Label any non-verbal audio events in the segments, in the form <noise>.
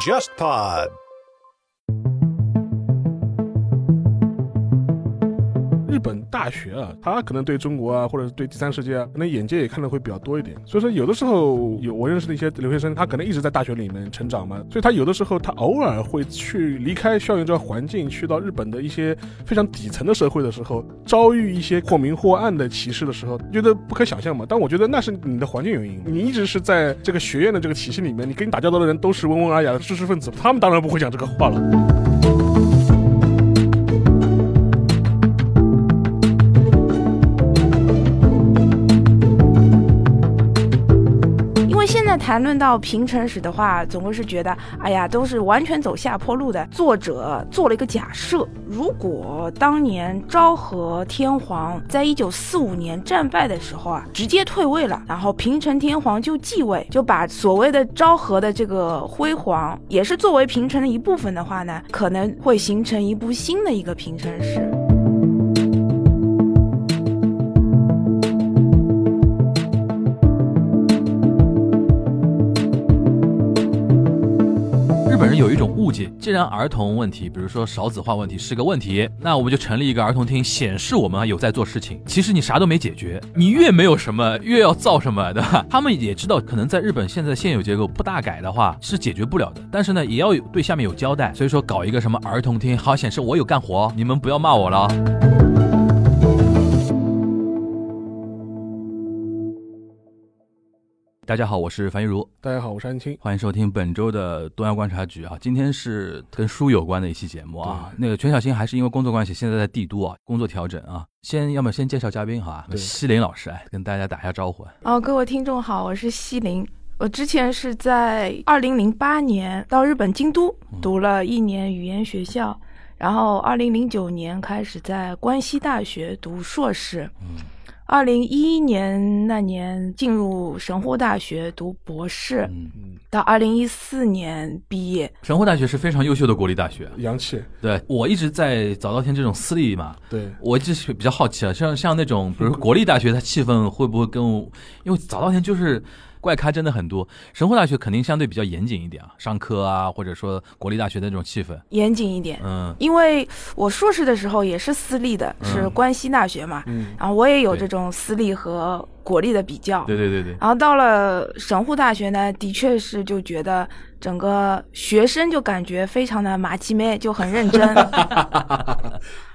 JustPod。本大学啊，他可能对中国啊，或者对第三世界啊，可能眼界也看的会比较多一点。所以说，有的时候有我认识的一些留学生，他可能一直在大学里面成长嘛，所以他有的时候他偶尔会去离开校园这个环境，去到日本的一些非常底层的社会的时候，遭遇一些或明或暗的歧视的时候，觉得不可想象嘛。但我觉得那是你的环境原因，你一直是在这个学院的这个体系里面，你跟你打交道的人都是温文尔雅的知识分子，他们当然不会讲这个话了。谈论到平成史的话，总会是觉得，哎呀，都是完全走下坡路的。作者做了一个假设，如果当年昭和天皇在一九四五年战败的时候啊，直接退位了，然后平成天皇就继位，就把所谓的昭和的这个辉煌，也是作为平成的一部分的话呢，可能会形成一部新的一个平成史。既然儿童问题，比如说少子化问题是个问题，那我们就成立一个儿童厅，显示我们有在做事情。其实你啥都没解决，你越没有什么，越要造什么，对吧？他们也知道，可能在日本现在现有结构不大改的话是解决不了的，但是呢，也要有对下面有交代。所以说搞一个什么儿童厅，好显示我有干活，你们不要骂我了。大家好，我是樊玉茹，大家好，我是安青。欢迎收听本周的东亚观察局啊，今天是跟书有关的一期节目啊。那个全小新还是因为工作关系，现在在帝都啊，工作调整啊。先要么先介绍嘉宾哈，对西林老师，哎，跟大家打一下招呼。哦，各位听众好，我是西林。我之前是在二零零八年到日本京都读了一年语言学校，然后二零零九年开始在关西大学读硕士，二零一一年那年进入神户大学读博士，嗯，到二零一四年毕业。神户大学是非常优秀的国立大学。洋气，对我一直在早稻田这种私立嘛，对，我一直是比较好奇啊，像像那种比如国立大学，它气氛会不会跟我？因为早稻田就是怪咖真的很多，神户大学肯定相对比较严谨一点啊，上课啊，或者说国立大学的那种气氛，严谨一点，嗯，因为我硕士的时候也是私立的，是嗯关西大学嘛，嗯，然后我也有这种私立和国立的比较。对对对对，然后到了神户大学呢，的确是就觉得整个学生就感觉非常的麻吉妹，就很认真。<laughs>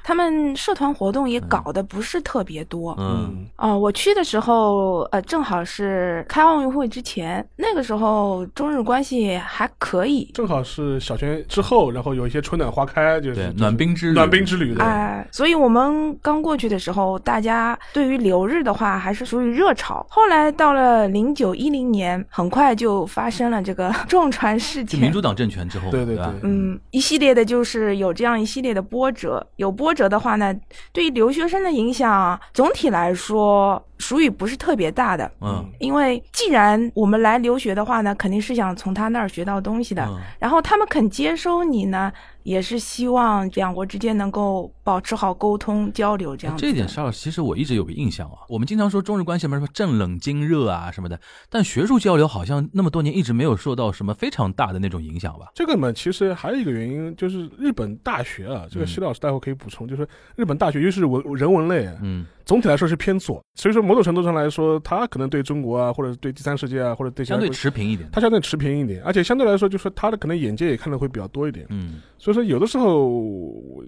他们社团活动也搞得不是特别多。嗯哦，我去的时候，呃，正好是开奥运会之前，那个时候中日关系还可以。正好是小泉之后，然后有一些春暖花开，就是暖冰之旅暖冰之旅的。哎，所以我们刚过去的时候，大家对于留日的话还是属于热潮。后来到了零九一零年，很快就发生了这个 <laughs> 撞船事件。就民主党政权之后，对对对嗯，一系列的就是有这样一系列的波折。有波折的话呢，对于留学生的影响，总体来说属于不是特别大的。嗯因为既然我们来留学的话呢，肯定是想从他那儿学到东西的。嗯然后他们肯接收你呢，也是希望两国之间能够保持好沟通交流这样子。这一点，沙老师其实我一直有个印象啊，我们经常说中日关系什么什么正冷经热啊什么的，但学术交流好像那么多年一直没有受到什么非常大的那种影响吧？这个嘛，其实还有一个原因，就是日本大学啊，这个嗯西老师待会可以补充，就是日本大学，尤其是文人文类啊，嗯总体来说是偏左，所以说某种程度上来说，它可能对中国啊，或者对第三世界啊，或者对相对持平一点。它相对持平一点，而且相对来说，就是说他的可能眼界也看的会比较多一点。嗯所以说，有的时候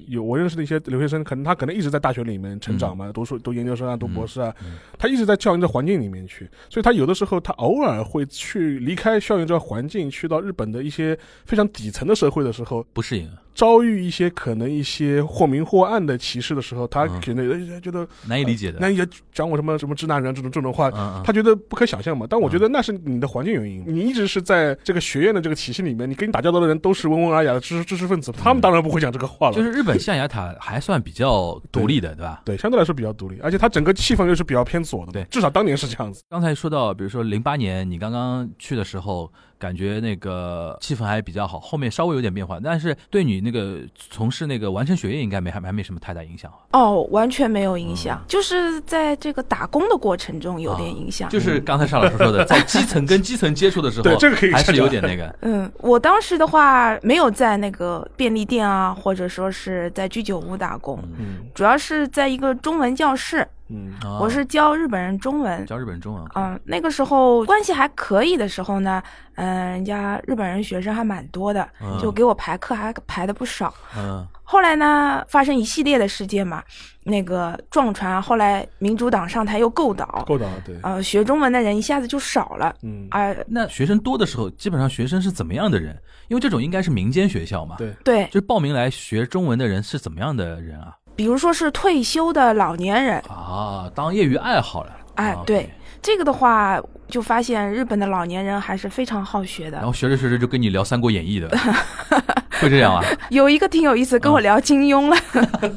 有我认识的一些留学生，可能他可能一直在大学里面成长嘛，读书、读研究生啊，读博士啊，嗯他一直在校园的环境里面去，所以他有的时候他偶尔会去离开校园这个环境，去到日本的一些非常底层的社会的时候，不适应，遭遇一些可能一些或明或暗的歧视的时候，他嗯可能呃觉得难以理解的。那也讲我什么什么直男人这种这种话，他觉得不可想象嘛。但我觉得那是你的环境原因，你一直是在这个学院的这个体系里面，你跟你打交道的人都是温文尔雅的知识知识分子，他们当然不会讲这个话了。就是日本象牙塔还算比较独立的，对吧？对，相对来说比较独立，而且它整个气氛又是比较偏左的，对至少当年是这样子。刚才说到，比如说零八年你刚刚去的时候，感觉那个气氛还比较好，后面稍微有点变化，但是对你那个从事那个完成学业应该没还还没什么太大影响，哦，完全没有影响，就是在这个打工的过程中有点影响。就是刚才邵老师说的，在基层跟基层接触的时候，对这个可以还是有点那个，<laughs> 嗯，我当时的话没有在那个便利店啊，或者说是在居酒屋打工，嗯。主要是在一个中文教室，嗯啊。我是教日本人中文。教日本中文，嗯，那个时候关系还可以的时候呢，嗯，人家日本人学生还蛮多的，嗯。就给我排课还排的不少。嗯。后来呢，发生一系列的事件嘛，那个撞船，后来民主党上台又够倒，够倒对，呃，学中文的人一下子就少了，嗯。啊、那学生多的时候，基本上学生是怎么样的人？因为这种应该是民间学校嘛，对，对，就是报名来学中文的人是怎么样的人啊？比如说是退休的老年人，啊，当业余爱好了。啊，哎对这个的话，就发现日本的老年人还是非常好学的。然后学着学着就跟你聊《三国演义》的，<laughs> <laughs> 会这样啊？<laughs> 有一个挺有意思，跟我聊金庸了。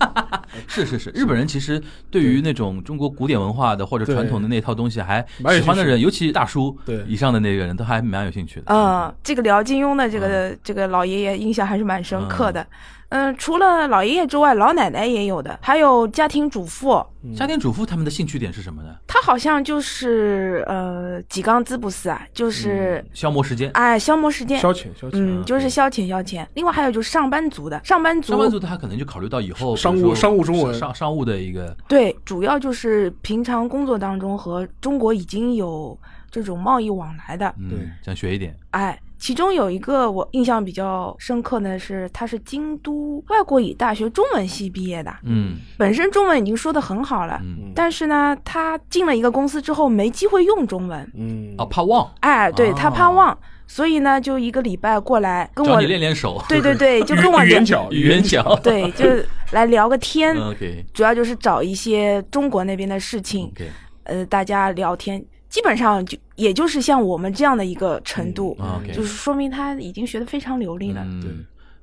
<laughs> 是是是，日本人其实对于那种中国古典文化的或者传统的那套东西还喜欢的人，尤其大叔对以上的那个人都还蛮有兴趣的。嗯，这个聊金庸的这个、这个老爷爷印象还是蛮深刻的。嗯，除了老爷爷之外，老奶奶也有的，还有家庭主妇，家庭主妇他们的兴趣点是什么呢？他好像就是呃几缸滋补斯啊，就是、消磨时间。哎消磨时间。消遣消遣，嗯，就是消遣消遣。另外还有就是上班族的，上班族上班族他可能就考虑到以后商务商务中文。商商务的一个对，主要就是平常工作当中和中国已经有这种贸易往来的，嗯对，想学一点。哎，其中有一个我印象比较深刻的是，他是京都外国语大学中文系毕业的，嗯本身中文已经说的很好了，嗯，但是呢，他进了一个公司之后没机会用中文，嗯啊，怕忘，哎，对哦他怕忘，所以呢，就一个礼拜过来跟我，练练手。对对对，<laughs> 就跟我聊语言，角语言角。<laughs> 对，就来聊个天，<laughs> OK。主要就是找一些中国那边的事情呃，大家聊天，基本上就也就是像我们这样的一个程度，啊 OK，就是说明他已经学的非常流利了。嗯对，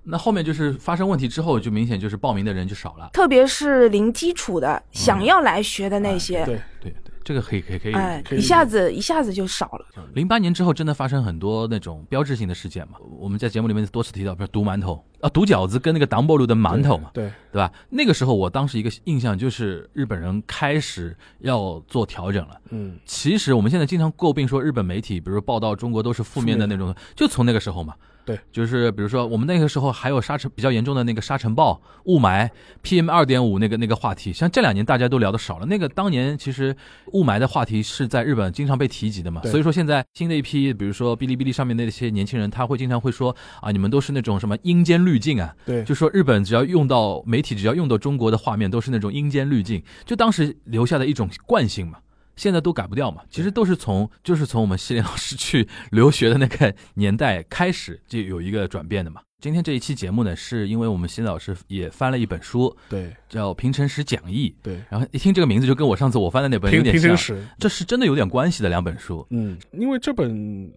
那后面就是发生问题之后，就明显就是报名的人就少了。特别是零基础的，想要来学的那些，对，对对，这个可以可以可以。哎，一下子一下子就少了。零八年之后，真的发生很多那种标志性的事件嘛。我们在节目里面多次提到，比如毒馒头啊，毒饺子跟那个党波路的馒头嘛，对，对吧？那个时候，我当时一个印象就是日本人开始要做调整了。嗯其实我们现在经常诟病说日本媒体，比如说报道中国都是负面的那种，就从那个时候嘛。对，就是比如说我们那个时候还有沙尘比较严重的那个沙尘暴、雾霾、PM 二点五那个那个话题，像这两年大家都聊的少了。那个当年其实雾霾的话题是在日本经常被提及的嘛，所以说现在新的一批，比如说哔哩哔哩上面那些年轻人，他会经常会说啊，你们都是那种什么阴间滤镜啊，对，就说日本只要用到媒体，只要用到中国的画面，都是那种阴间滤镜，就当时留下的一种惯性嘛。现在都改不掉嘛，其实都是从就是从我们西林老师去留学的那个年代开始就有一个转变的嘛。今天这一期节目呢，是因为我们西林老师也翻了一本书，对叫《平成史讲义》，对，然后一听这个名字就跟我上次我翻的那本有点像平平这是真的有点关系的两本书。嗯，因为这本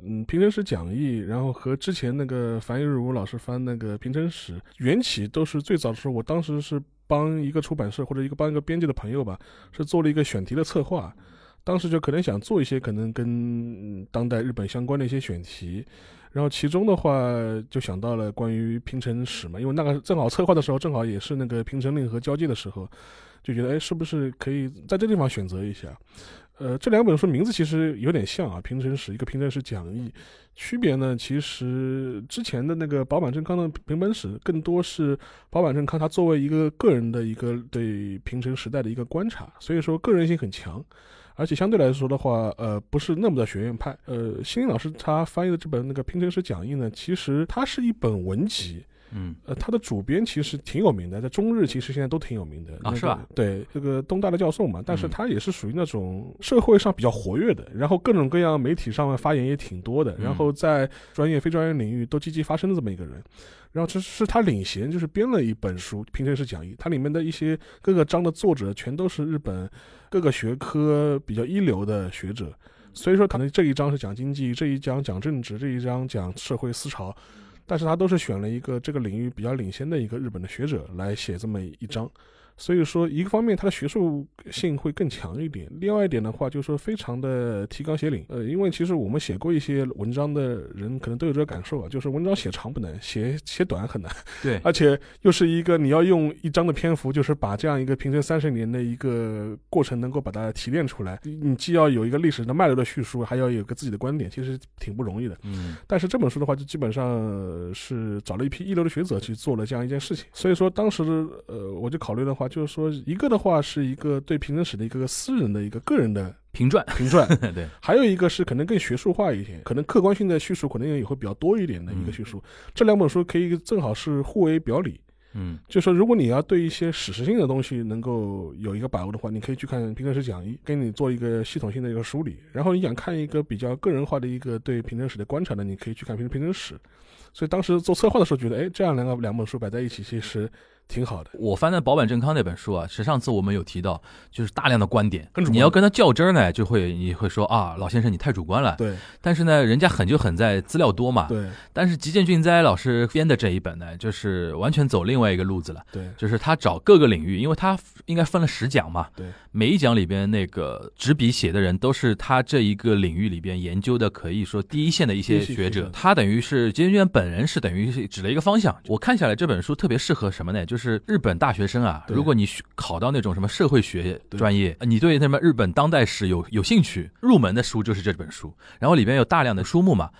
嗯平成史讲义，然后和之前那个樊一茹老师翻那个平成史缘起都是最早的时候，我当时是帮一个出版社或者一个帮一个编辑的朋友吧，是做了一个选题的策划。当时就可能想做一些可能跟当代日本相关的一些选题，然后其中的话就想到了关于平成史嘛，因为那个正好策划的时候正好也是那个平成令和交界的时候，就觉得哎是不是可以在这地方选择一下。呃，这两本书名字其实有点像啊，《平成史》一个《平成史讲义》，区别呢，其实之前的那个保坂正康的平本史更多是保坂正康他作为一个个人的一个对平成时代的一个观察，所以说个人性很强。而且相对来说的话，呃，不是那么的学院派。呃，辛林老师他翻译的这本那个《拼成史讲义》呢，其实它是一本文集，嗯呃，他的主编其实挺有名的，在中日其实现在都挺有名的那个是吧？对，这个东大的教授嘛，但是嗯他也是属于那种社会上比较活跃的，然后各种各样媒体上面发言也挺多的，嗯然后在专业非专业领域都积极发声的这么一个人。然后这是他领衔，就是编了一本书《平成式讲义》，它里面的一些各个章的作者全都是日本各个学科比较一流的学者，所以说可能这一章是讲经济，这一章讲政治，这一章讲社会思潮，但是他都是选了一个这个领域比较领先的一个日本的学者来写这么一章，所以说一个方面它的学术性会更强一点，另外一点的话就是说非常的提纲挈领。呃，因为其实我们写过一些文章的人可能都有这个感受啊，就是文章写长不难，写写短很难，对，<laughs> 而且又是一个你要用一章的篇幅，就是把这样一个平成三十年的一个过程能够把它提炼出来，你既要有一个历史的脉络的叙述，还要有个自己的观点，其实挺不容易的。嗯但是这本书的话，就基本上呃是找了一批一流的学者去做了这样一件事情。所以说，当时呃，我就考虑的话，就是说，一个的话是一个对平成史的一个私人的一个个人的评传，评传，<laughs> 对，还有一个是可能更学术化一些，可能客观性的叙述可能也会比较多一点的一个叙述。这两本书可以正好是互为表里。嗯就说如果你要对一些史实性的东西能够有一个把握的话，你可以去看平成史讲义，给你做一个系统性的一个梳理。然后你想看一个比较个人化的一个对平成史的观察呢，你可以去看平平成史。所以当时做策划的时候觉得，哎，这样两个两本书摆在一起，其实挺好的。我翻的保坂正康那本书啊，是上次我们有提到，就是大量的观点，观你要跟他较真儿呢，就会你会说啊，老先生你太主观了。对但是呢，人家狠就狠在资料多嘛。对但是吉见俊哉老师编的这一本呢，就是完全走另外一个路子了，对就是他找各个领域，因为他应该分了十讲嘛，对每一讲里边那个执笔写的人都是他这一个领域里边研究的，可以说第一线的一些学者学者。他等于是吉见俊本人是等于是指了一个方向。我看下来这本书特别适合什么呢？就是日本大学生啊，如果你考到那种什么社会学专业，你对什么日本当代史有有兴趣，入门的书就是这本书。然后里边有大量的书目嘛。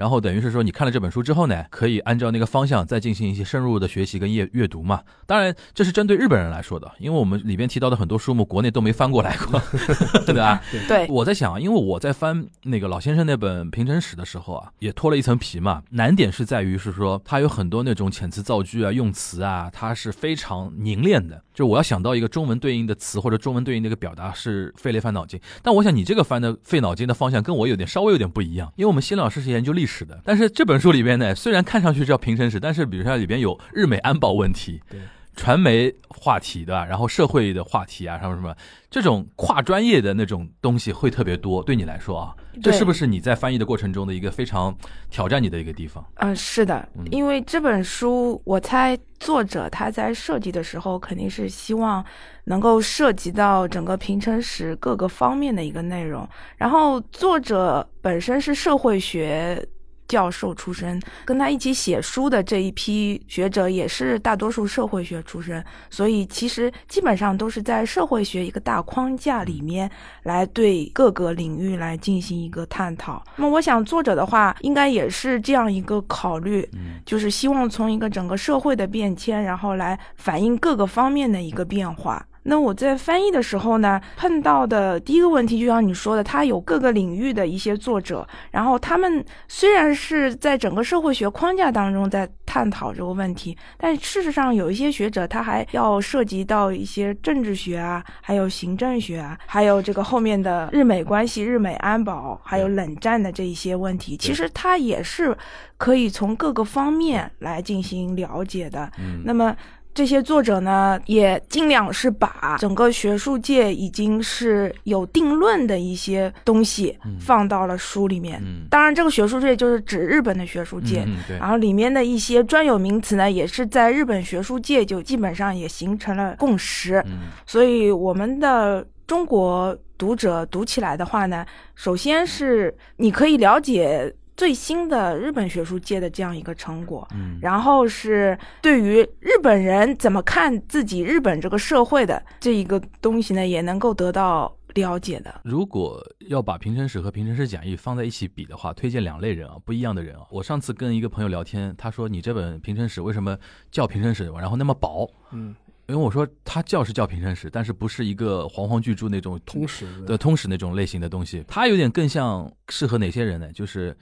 然后等于是说，你看了这本书之后呢，可以按照那个方向再进行一些深入的学习跟阅阅读嘛。当然，这是针对日本人来说的，因为我们里边提到的很多书目，国内都没翻过来过，<laughs> 对吧？对，我在想，因为我在翻那个老先生那本《平成史》的时候啊，也脱了一层皮嘛。难点是在于是说，它有很多那种遣词造句啊、用词啊，它是非常凝练的。就我要想到一个中文对应的词或者中文对应的一个表达，是费了一番脑筋。但我想你这个翻的费脑筋的方向跟我有点稍微有点不一样，因为我们新老师是研究历史的，但是这本书里边呢，虽然看上去叫平成史，但是比如说里边有日美安保问题，对传媒话题对吧？然后社会的话题啊，什么什么这种跨专业的那种东西会特别多。对你来说啊，这是不是你在翻译的过程中的一个非常挑战你的一个地方？嗯，是的嗯，因为这本书，我猜作者他在设计的时候，肯定是希望能够涉及到整个平成史各个方面的一个内容。然后作者本身是社会学。教授出身，跟他一起写书的这一批学者也是大多数社会学出身，所以其实基本上都是在社会学一个大框架里面来对各个领域来进行一个探讨。那么我想作者的话，应该也是这样一个考虑，嗯就是希望从一个整个社会的变迁，然后来反映各个方面的一个变化。那我在翻译的时候呢，碰到的第一个问题，就像你说的，它有各个领域的一些作者，然后他们虽然是在整个社会学框架当中在探讨这个问题，但事实上有一些学者他还要涉及到一些政治学啊，还有行政学啊，还有这个后面的日美关系、日美安保，还有冷战的这一些问题，其实它也是可以从各个方面来进行了解的。嗯。那么这些作者呢，也尽量是把整个学术界已经是有定论的一些东西嗯放到了书里面。嗯当然，这个学术界就是指日本的学术界。嗯对然后里面的一些专有名词呢，也是在日本学术界就基本上也形成了共识。嗯所以我们的中国读者读起来的话呢，首先是你可以了解最新的日本学术界的这样一个成果，嗯然后是对于日本人怎么看自己日本这个社会的这一个东西呢，也能够得到了解的。如果要把平成史和平成史讲义放在一起比的话，推荐两类人啊，不一样的人啊。我上次跟一个朋友聊天，他说你这本平成史为什么叫平成史，然后那么薄？嗯，因为我说它叫是叫平成史，但是不是一个煌煌巨著那种通史的通史那种类型的东西，它有点更像适合哪些人呢？就是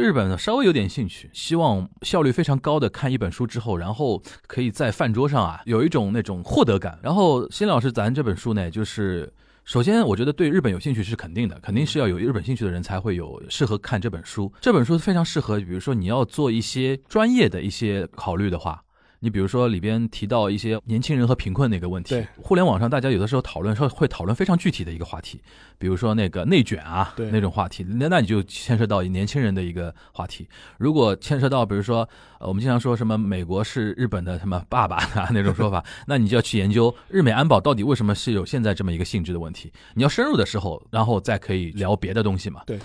对日本呢稍微有点兴趣，希望效率非常高的看一本书之后，然后可以在饭桌上啊有一种那种获得感。然后辛老师，咱这本书呢，就是。首先，我觉得对日本有兴趣是肯定的，肯定是要有日本兴趣的人才会有适合看这本书。这本书非常适合，比如说你要做一些专业的一些考虑的话，你比如说里边提到一些年轻人和贫困的一个问题对，互联网上大家有的时候讨论说会讨论非常具体的一个话题，比如说那个内卷啊对那种话题，那那你就牵涉到年轻人的一个话题。如果牵涉到比如说呃我们经常说什么美国是日本的什么爸爸啊那种说法，<laughs> 那你就要去研究日美安保到底为什么是有现在这么一个性质的问题。你要深入的时候，然后再可以聊别的东西嘛。对。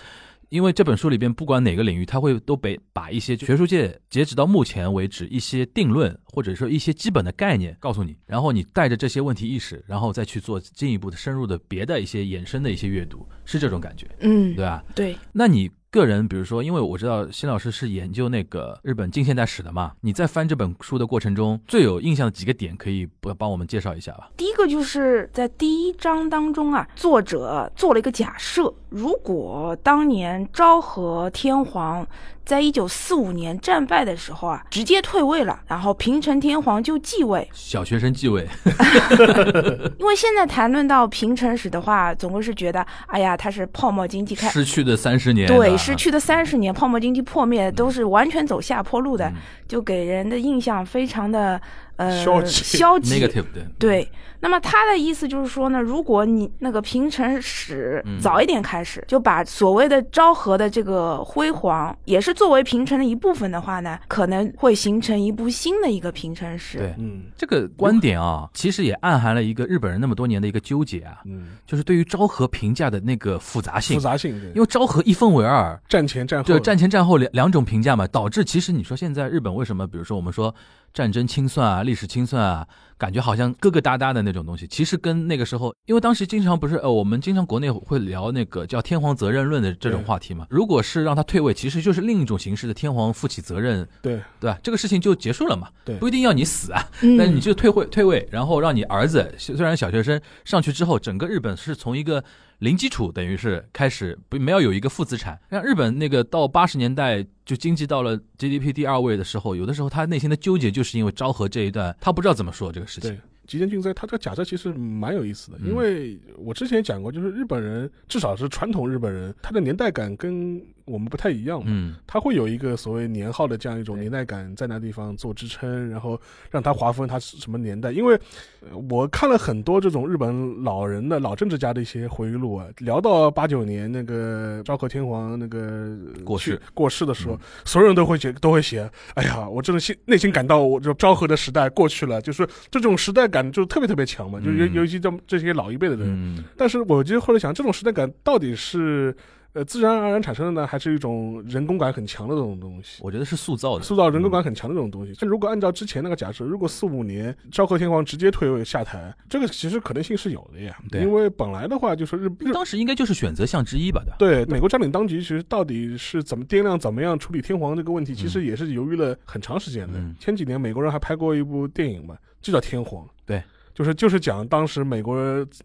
因为这本书里边不管哪个领域，它会都被把一些学术界截止到目前为止一些定论或者说一些基本的概念告诉你，然后你带着这些问题意识，然后再去做进一步的深入的别的一些衍生的一些阅读，是这种感觉，嗯，对吧？对，那你个人，比如说，因为我知道辛老师是研究那个日本近现代史的嘛，你在翻这本书的过程中，最有印象的几个点，可以帮帮我们介绍一下吧？第一个就是在第一章当中啊，作者做了一个假设，如果当年昭和天皇在一九四五年战败的时候啊，直接退位了，然后平成天皇就继位，小学生继位，<laughs> <laughs> 因为现在谈论到平成史的话，总会是觉得，哎呀，他是泡沫经济开。失去的三十年，对，啊失去的三十年，泡沫经济破灭，都是完全走下坡路的，嗯。就给人的印象非常的呃消极。消极。Negative 的，对，那么他的意思就是说呢，如果你那个平成史嗯。早一点开始，就把所谓的昭和的这个辉煌，也是作为平成的一部分的话呢，可能会形成一部新的一个平成史。对。嗯。这个观点啊，其实也暗含了一个日本人那么多年的一个纠结啊，嗯，就是对于昭和评价的那个复杂性。复。杂性对，因为昭和一分为二，战前战后。对战前战后两两种评价嘛，导致其实你说现在日本为什么，比如说我们说战争清算啊、历史清算啊，感觉好像疙疙瘩瘩的那种东西，其实跟那个时候，因为当时经常不是呃，我们经常国内会聊那个叫天皇责任论的这种话题嘛。如果是让他退位，其实就是另一种形式的天皇负起责任，对对吧？这个事情就结束了嘛，对不一定要你死啊，嗯，但是你就退位退位，然后让你儿子虽然小学生上去之后，整个日本是从一个零基础，等于是开始不没有有一个负资产。像日本那个到八十年代就经济到了 GDP 第二位的时候，有的时候他内心的纠结就是因为昭和这一段，他不知道怎么说这个事情对。极限竞赛，它这个假设其实蛮有意思的，嗯因为我之前也讲过，就是日本人至少是传统日本人，他的年代感跟我们不太一样嘛。嗯。他会有一个所谓年号的这样一种年代感，在那地方做支撑，然后让他划分他是什么年代。因为呃我看了很多这种日本老人的老政治家的一些回忆录啊，聊到八九年那个昭和天皇那个过世去过世的时候，嗯。所有人都会写都会写，哎呀，我真的心内心感到我就昭和的时代过去了，就是这种时代感就特别特别强嘛，就尤嗯。尤其这这些老一辈的人，嗯。但是我就后来想，这种时代感到底是呃自然而然产生的呢，还是一种人工感很强的这种东西？我觉得是塑造的。塑造人工感很强的这种东西。如果按照之前那个假设，如果四五年昭和天皇直接退位下台，这个其实可能性是有的呀。对因为本来的话就是日日当时应该就是选择项之一吧，对美国占领当局，其实到底是怎么掂量、怎么样处理天皇这个问题，其实也是犹豫了很长时间的。嗯前几年美国人还拍过一部电影嘛，就叫《天皇》。对。就是就是讲当时美国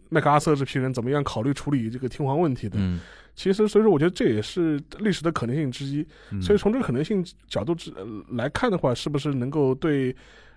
麦克阿瑟这批人怎么样考虑处理这个天皇问题的。嗯，其实，所以说我觉得这也是历史的可能性之一。嗯所以从这个可能性角度之、呃来看的话，是不是能够对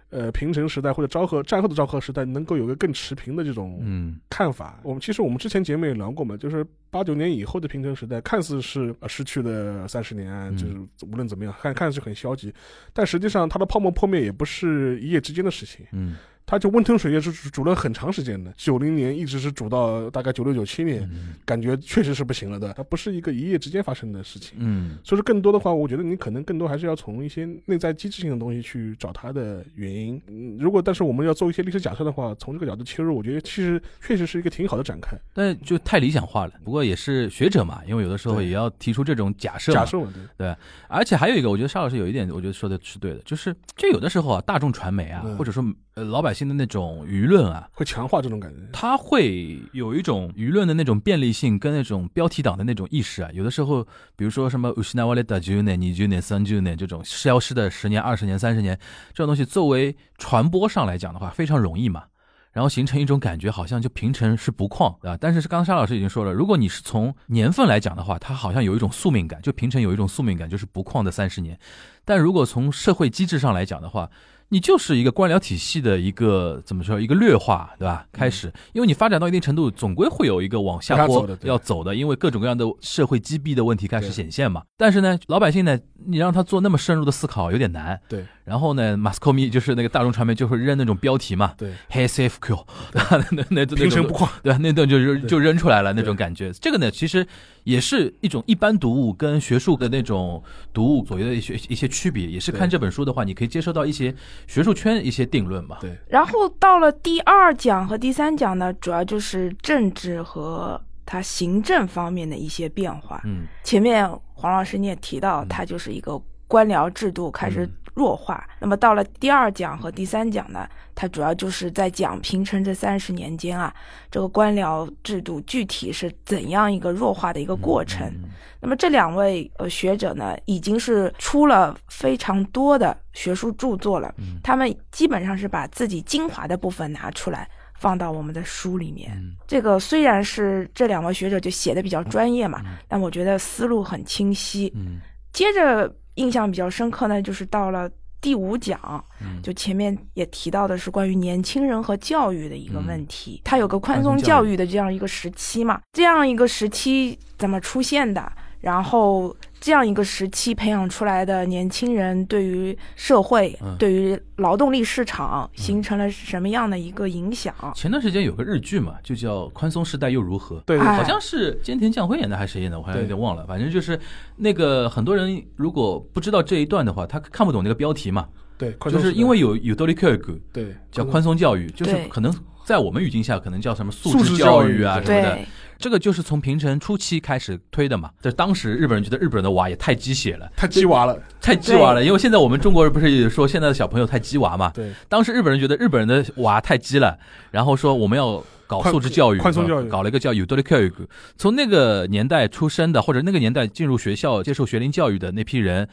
呃平成时代或者昭和战后的昭和时代能够有个更持平的这种嗯看法？我们其实我们之前节目也聊过嘛，就是八九年以后的平成时代，看似是呃失去了三十年，嗯就是无论怎么样，看看是很消极，但实际上它的泡沫破灭也不是一夜之间的事情。嗯它就温吞水也是煮煮了很长时间的，九零年一直是煮到大概九六九七年，嗯感觉确实是不行了的。它不是一个一夜之间发生的事情。嗯所以说，更多的话，我觉得你可能更多还是要从一些内在机制性的东西去找它的原因。嗯，如果但是我们要做一些历史假设的话，从这个角度切入，我觉得其实确实是一个挺好的展开。但就太理想化了。不过也是学者嘛，因为有的时候也要提出这种假设。假设对，对，而且还有一个，我觉得沙老师有一点，我觉得说的是对的，就是就有的时候啊，大众传媒啊，嗯或者说呃老百姓的那种舆论啊，会强化这种感觉。它会有一种舆论的那种便利性跟那种标题党的那种意识啊。有的时候，比如说什么失われた10年、20年、30年这种消失的十年、二十年、三十年这种东西，作为传播上来讲的话，非常容易嘛。然后形成一种感觉，好像就平成是不旷啊。但是是刚刚沙老师已经说了，如果你是从年份来讲的话，它好像有一种宿命感，就平成有一种宿命感，就是不旷的三十年。但如果从社会机制上来讲的话， 你就是一个官僚体系的一个怎么说一个劣化，对吧？开始，因为你发展到一定程度，总归会有一个往下坡要走的，因为各种各样的社会积弊的问题开始显现嘛。但是呢，老百姓呢，你让他做那么深入的思考有点难。对然后呢，马斯克米就是那个大众传媒就会扔那种标题嘛，对，黑 CFQ，<laughs> 那那那那种平生不旷。对吧？那顿就扔对就扔出来了那种对感觉。这个呢，其实也是一种一般读物跟学术的那种读物左右的一些一些区别，也是看这本书的话，你可以接受到一些学术圈一些定论嘛。对，然后到了第二讲和第三讲呢，主要就是政治和它行政方面的一些变化。嗯前面黄老师你也提到，它就是一个官僚制度开始弱化。那么到了第二讲和第三讲呢，它主要就是在讲平成这三十年间啊，这个官僚制度具体是怎样一个弱化的一个过程。嗯那么这两位呃学者呢，已经是出了非常多的学术著作了，嗯他们基本上是把自己精华的部分拿出来。放到我们的书里面，嗯这个虽然是这两位学者就写的比较专业嘛，嗯但我觉得思路很清晰。嗯接着印象比较深刻呢，就是到了第五讲，嗯就前面也提到的是关于年轻人和教育的一个问题，它有个宽松教育的这样一个时期嘛，这样一个时期怎么出现的？然后这样一个时期培养出来的年轻人对于社会、嗯对于劳动力市场形成了什么样的一个影响？前段时间有个日剧嘛，就叫《宽松时代又如何》。对哎好像是菅田将晖演的还是谁演的，我好像有点忘了。反正就是那个很多人如果不知道这一段的话，他看不懂那个标题嘛，对，就是因为有有多利克尔古对叫宽松教育，就是可能在我们语境下可能叫什么素素质质教教育育啊什么的。这个就是从平成初期开始推的嘛。这当时日本人觉得日本人的娃也太鸡血了，太鸡娃了。太鸡娃了，因为现在我们中国人不是也说现在的小朋友太鸡娃嘛？对，当时日本人觉得日本人的娃太鸡了，然后说我们要搞素质教育，宽松教育搞了一个叫有多的教育。从那个年代出生的，或者那个年代进入学校接受学龄教育的那批人，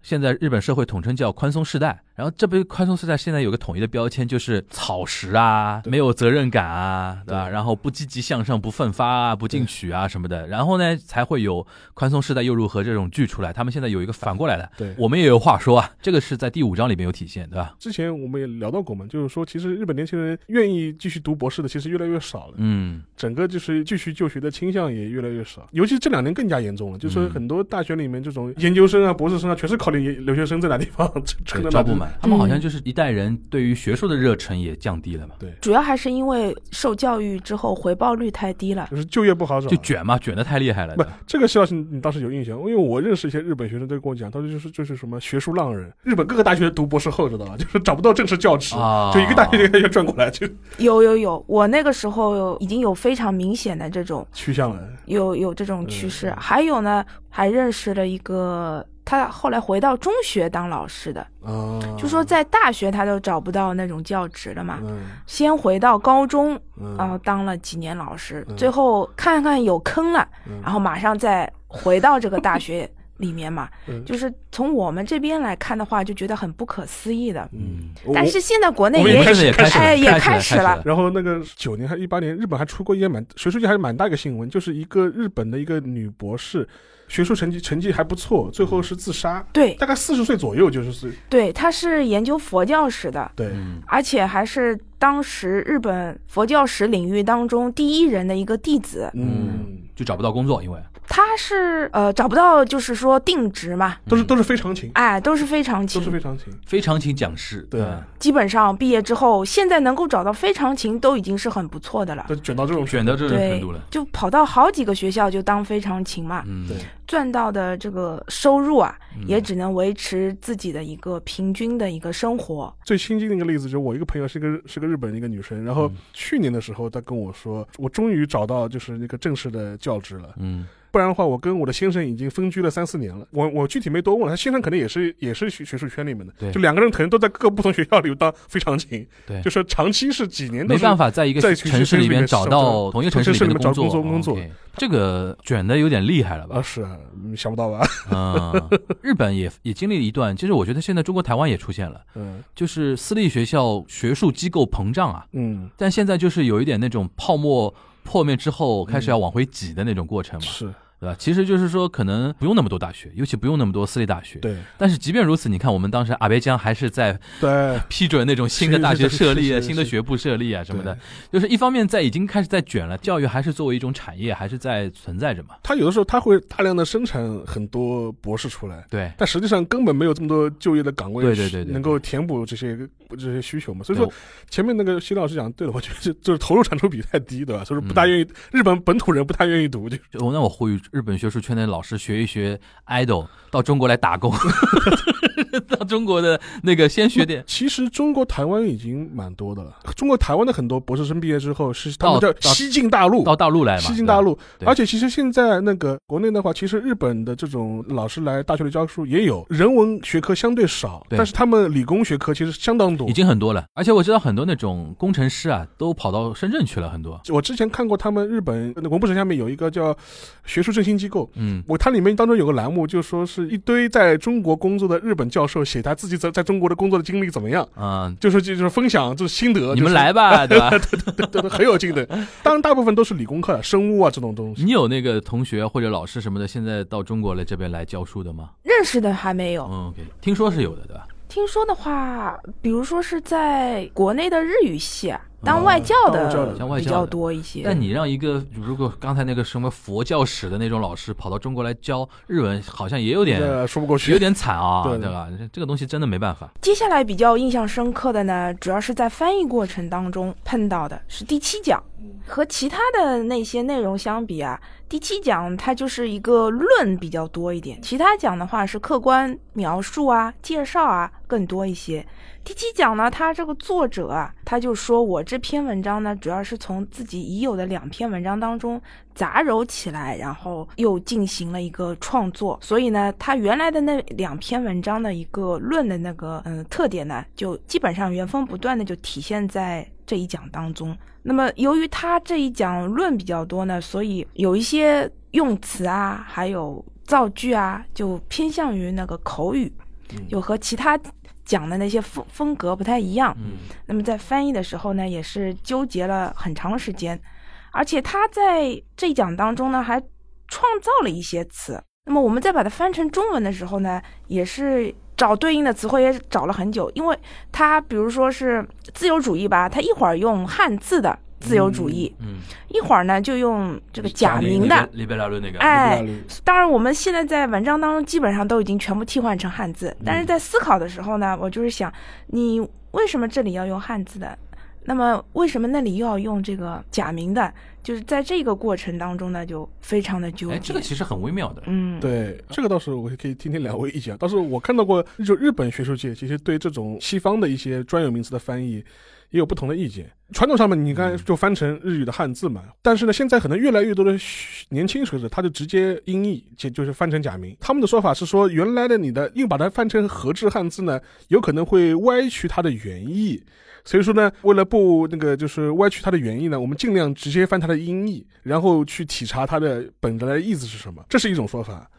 现在日本社会统称叫宽松世代。然后这被宽松世代现在有个统一的标签，就是草食啊，没有责任感啊，对吧？然后不积极向上、不奋发啊、不进取啊什么的。然后呢，才会有宽松时代又如何这种剧出来。他们现在有一个反过来的，对我们也有话说啊，这个是在第五章里面有体现，对吧？之前我们也聊到过嘛，就是说，其实日本年轻人愿意继续读博士的，其实越来越少了。嗯，整个就是继续就学的倾向也越来越少，尤其这两年更加严重了。就是很多大学里面这种研究生啊、博士生啊，全是考虑留学生在哪地方 <laughs> 招不满，他们好像嗯就是一代人对于学术的热忱也降低了嘛，对，主要还是因为受教育之后回报率太低了。就是就业不好找。就卷嘛，卷的太厉害了不。，这个谢老师你当时有印象，因为我认识一些日本学生都跟我讲，他说就是就是什么学术浪人，日本各个大学读博士后知道吧，就是找不到正式教职，啊就一个大学一个转过来就 <laughs> 有有有，我那个时候已经有非常明显的这种趋向了。有有这种趋势。嗯还有呢，还认识了一个，他后来回到中学当老师的，哦，就说在大学他都找不到那种教职了嘛，嗯。先回到高中，嗯。然后当了几年老师，嗯。最后看看有坑了，嗯。然后马上再回到这个大学里面嘛。<laughs> 嗯。就是从我们这边来看的话，就觉得很不可思议的。嗯，但是现在国内也开始也开始了哎也开始了然后那个九年还一八年，日本还出过一件蛮学术界还是蛮大一个新闻，就是一个日本的一个女博士，学术成绩成绩还不错，最后是自杀，对。大概四十岁左右就是对，他是研究佛教史的，对，嗯，而且还是当时日本佛教史领域当中第一人的一个弟子。嗯，就找不到工作，因为他是呃找不到，就是说定职嘛，都是都是非常勤，哎，都是非常都是，非常勤，非常勤讲师，对嗯。基本上毕业之后，现在能够找到非常勤都已经是很不错的了。都卷到这种卷到这种程度了，，就跑到好几个学校就当非常勤嘛，嗯，对赚到的这个收入啊，嗯。也只能维持自己的一个平均的一个生活。最亲近的一个例子，就是我一个朋友是个是个日本的一个女生，然后嗯。去年的时候，她跟我说，我终于找到就是那个正式的教职了，嗯不然的话，我跟我的先生已经分居了三四年了。我我具体没多问了，他先生可能也是也是学学术圈里面的，对。就两个人可能都在各个不同学校里当非常勤，对。就是长期是几年都没办法在一个城市里面找到同一个城市里面的找，工作。工作。这个卷的有点厉害了吧？啊？是想不到吧？嗯，日本也也经历了一段，其实我觉得现在中国台湾也出现了，嗯。就是私立学校学术机构膨胀啊，嗯，但现在就是有一点那种泡沫破灭之后开始要往回挤的那种过程嘛。是对吧？其实就是说，可能不用那么多大学，尤其不用那么多私立大学。对但是即便如此，你看我们当时阿贝江还是在对 <laughs> 批准那种新的大学设立啊、新的学部设立啊什么的，就是一方面在已经开始在卷了，教育还是作为一种产业还是在存在着嘛。他有的时候他会大量的生产很多博士出来，对，但实际上根本没有这么多就业的岗位，对对对对能够填补这些这些需求嘛。所以说前面那个徐老师讲对了，我觉得就就是投入产出比太低，对吧？所以说不大愿意，日本本土人不太愿意读，就就我那我呼吁日本学术圈的老师学一学 idol，到中国来打工，<laughs> 到中国的那个先学点。其实中国台湾已经蛮多的了。中国台湾的很多博士生毕业之后是他们叫西进大陆，到大陆来嘛，西进大陆。对而且其实现在那个国内的话，其实日本的这种老师来大学里教书也有，人文学科相对少，对但是他们理工学科其实相当多已。经很多了。而且我知道很多那种工程师啊，都跑到深圳去了，很多。我之前看过他们日本那文部省下面有一个叫学术振兴机构，嗯，我它里面当中有个栏目，就说是一堆在中国工作的日本教授写他自己在在中国的工作的经历怎么样，啊、就是就是分享就是心得，你们来吧，对吧？<laughs> 对对对，很有劲的。当然，大部分都是理工科的，生物啊这种东西。你有那个同学或者老师什么的，现在到中国来这边来教书的吗？认识的还没有。嗯，OK，听说是有的，对吧？听说的话，比如说是在国内的日语系啊，当外教的比较多一些。但你让一个如果刚才那个什么佛教史的那种老师跑到中国来教日文，好像也有点说不过去，有点惨啊，对对吧？这这个东西真的没办法。接下来比较印象深刻的呢，主要是在翻译过程当中碰到的是第七讲，和其他的那些内容相比啊，第七讲它就是一个论比较多一点，其他讲的话是客观描述啊、介绍啊更多一些。第七讲呢，他这个作者啊，他就说我这篇文章呢，主要是从自己已有的两篇文章当中杂糅起来，然后又进行了一个创作。所以呢，他原来的那两篇文章的一个论的那个嗯特点呢，就基本上原封不断的就体现在这一讲当中。那么由于他这一讲论比较多呢，所以有一些用词啊，还有造句啊，就偏向于那个口语，就和其他讲的那些风风格不太一样。嗯，那么在翻译的时候呢，也是纠结了很长时间，而且他在这一讲当中呢，还创造了一些词。那么我们在把它翻成中文的时候呢，也是找对应的词汇也找了很久，因为他比如说是自由主义吧，他一会儿用汉字的自由主义，嗯，一会儿呢就用这个假名的。里贝拉论那个，哎，当然，我们现在在文章当中基本上都已经全部替换成汉字，但是在思考的时候呢，我就是想，你为什么这里要用汉字的？那么为什么那里又要用这个假名的？就是在这个过程当中呢，就非常的纠哎，结。这个其实很微妙的。嗯，对，这个倒是我可以听听两位意见。倒是我看到过，就日本学术界其实对这种西方的一些专有名词的翻译也有不同的意见。传统上面，你刚才就翻成日语的汉字嘛，但是呢，现在可能越来越多的学年轻学者，他就直接音译，就就是翻成假名。他们的说法是说，原来的你的硬把它翻成和制汉字呢，有可能会歪曲它的原意。所以说呢，为了不那个就是歪曲它的原意呢，我们尽量直接翻它的音译，然后去体察它的本来的意思是什么，这是一种说法。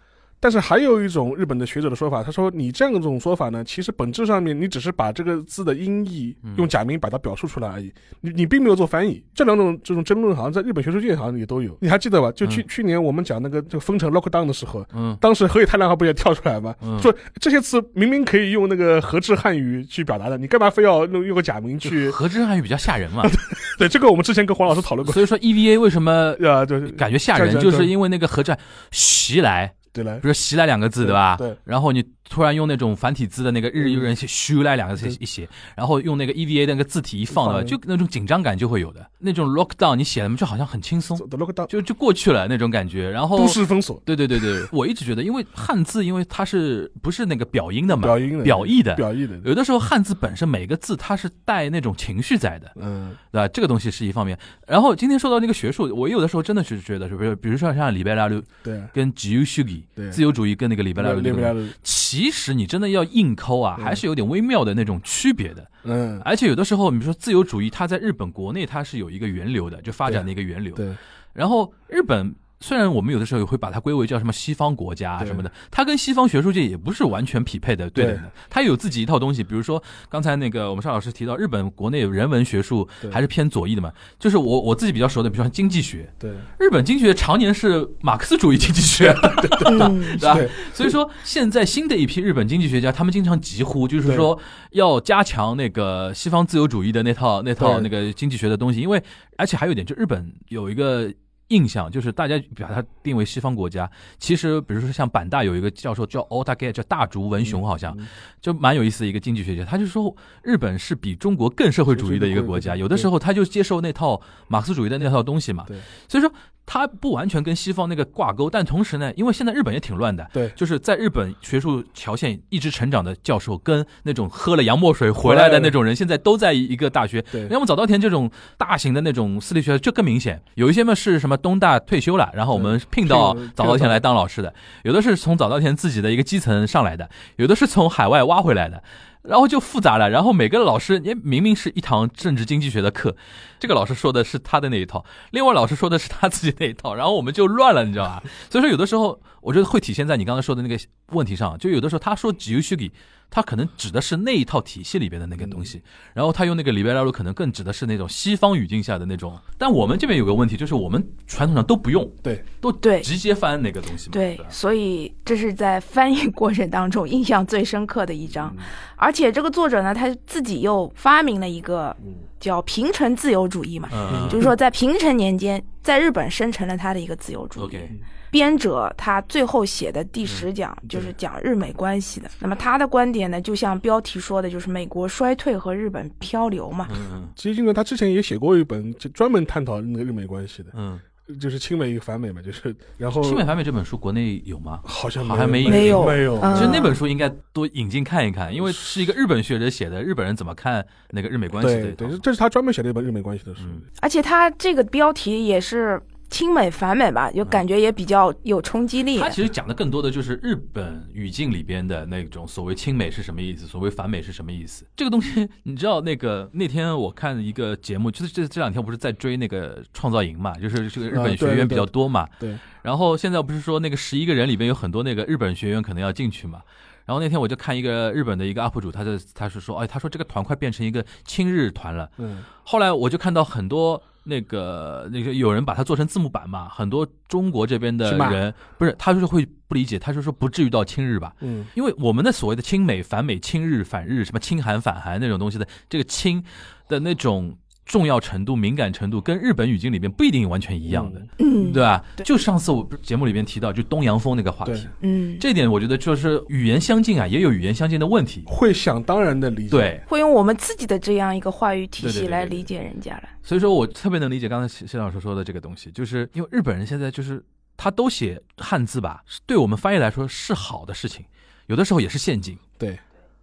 但是还有一种日本的学者的说法，他说你这样一种说法呢，其实本质上面你只是把这个字的音译用假名把它表述出来而已，你你并没有做翻译。这两种这种争论好像在日本学术界好像也都有，你还记得吧？就去、嗯去年我们讲那个这个封城 lockdown 的时候，嗯当时河野太郎还不也跳出来吗？嗯，说这些词明明可以用那个和制汉语去表达的，你干嘛非要用用个假名去？<laughs> 和制汉语比较吓人嘛，<laughs> 对，这个我们之前跟黄老师讨论过。所以说 EVA 为什么 <laughs> 啊，就是感觉吓人，吓人就是因为那个和制袭来，对来比，如“袭来”两个字，对吧？对。然后你突然用那种繁体字的那个日语人写“虚来”两个字一写，然后用那个 EVA 的那个字体一放的话，放就那种紧张感就会有的。那种 lockdown 你写的就好像很轻松，lockdown。就就过去了那种感觉。然后都市封锁。对对对对，<laughs> 我一直觉得，因为汉字因为它是不是那个表音的嘛，表音的表意的，表意的，有的时候汉字本身每个字它是带那种情绪在的，嗯，对吧？这个东西是一方面。然后今天说到那个学术，我有的时候真的是觉得，是不是？比如说像里贝拉鲁对。跟自由主义、对。自由主义跟那个里贝拉路这个东西，列不了的，其实你真的要硬抠啊，还是有点微妙的那种区别的。嗯，而且有的时候，比如说自由主义，它在日本国内它是有一个源流的，就发展的一个源流。对，然后日本虽然我们有的时候也会把它归为叫什么西方国家啊什么的，它跟西方学术界也不是完全匹配的，对的。它有自己一套东西，比如说刚才那个我们邵老师提到，日本国内人文学术还是偏左翼的嘛，就是我我自己比较熟的，比如说经济学，对。日本经济学常年是马克思主义经济学，<laughs> 嗯，对吧？对。所以说，现在新的一批日本经济学家，他们经常疾呼，就是说要加强那个西方自由主义的那套那套那个经济学的东西，因为而且还有一点，就日本有一个。印象就是大家把它定为西方国家，其实比如说像板大有一个教授叫 Otake，叫大竹文雄，好像嗯。就蛮有意思的一个经济学家，他就说日本是比中国更社会主义的一个国家，有的时候他就接受那套马克思主义的那套东西嘛，所以说它不完全跟西方那个挂钩，但同时呢，因为现在日本也挺乱的，对就是在日本学术条线一直成长的教授，跟那种喝了洋墨水回来的那种人，现在都在一个大学。对要么早稻田这种大型的那种私立学校就更明显，有一些嘛是什么东大退休了，然后我们聘到早稻田来当老师的，有的是从早稻田自己的一个基层上来的，有的是从海外挖回来的。然后就复杂了，然后每个老师，你明明是一堂政治经济学的课，这个老师说的是他的那一套，另外老师说的是他自己那一套，然后我们就乱了，你知道吧？<laughs> 所以说有的时候，我觉得会体现在你刚才说的那个问题上，就有的时候他说自由主义，他可能指的是那一套体系里边的那个东西，然后他用那个里边来路可能更指的是那种西方语境下的那种。但我们这边有个问题，就是我们传统上都不用，对。都对直接翻那个东西嘛，对吧，所以这是在翻译过程当中印象最深刻的一章。而且这个作者呢，他自己又发明了一个叫平成自由主义嘛，嗯，就是说在平成年间，在日本生成了他的一个自由主义。OK，编者他最后写的第十讲就是讲日美关系的。那么他的观点呢，就像标题说的，就是美国衰退和日本漂流嘛。嗯嗯。其实金呢，他之前也写过一本，就专门探讨那个日美关系的，嗯，就是亲美与反美嘛，就是然后亲美反美这本书国内有吗？好像好像没没有。没有，嗯。其实那本书应该多引进看一看，因为是一个日本学者写的，日本人怎么看那个日美关系的对对，这是他专门写的一本日美关系的书。嗯而且他这个标题也是亲美反美吧，就感觉也比较有冲击力他。其实讲的更多的就是日本语境里边的那种所谓亲美是什么意思，所谓反美是什么意思。这个东西，你知道那个那天我看一个节目，就是这这两天不是在追那个创造营嘛，就是这个日本学员比较多嘛。对然后现在不是说那个十一个人里边有很多那个日本学员可能要进去嘛。然后那天我就看一个日本的一个 UP 主，他在他是说，哎，他说这个团快变成一个亲日团了。嗯，后来我就看到很多那个那个有人把它做成字幕版嘛，很多中国这边的人不是，他就是会不理解，他就说不至于到亲日吧。嗯，因为我们的所谓的亲美、反美、亲日、反日，什么亲韩、反韩那种东西的，这个亲的那种重要程度、敏感程度，跟日本语境里面不一定完全一样的，嗯，对吧？对就上次我节目里面提到，就东洋风那个话题，嗯，这点我觉得就是语言相近啊，也有语言相近的问题。会想当然的理解。对，会用我们自己的这样一个话语体系来理解人家了。所以说我特别能理解刚才谢谢老师说的这个东西，就是因为日本人现在就是他都写汉字吧，对我们翻译来说是好的事情，有的时候也是陷阱。对，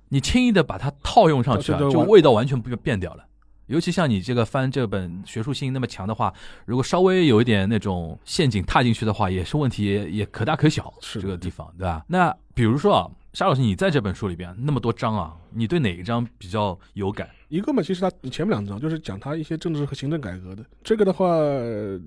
你轻易的把它套用上去啊，就味道完全不变掉了。尤其像你这个翻这本学术性那么强的话，如果稍微有一点那种陷阱踏进去的话，也是问题也也可大可小。是这个地方，对吧？那比如说啊，沙老师，你在这本书里边那么多章啊，你对哪一章比较有感？一个嘛，其实他前面两章就是讲他一些政治和行政改革的。这个的话，呃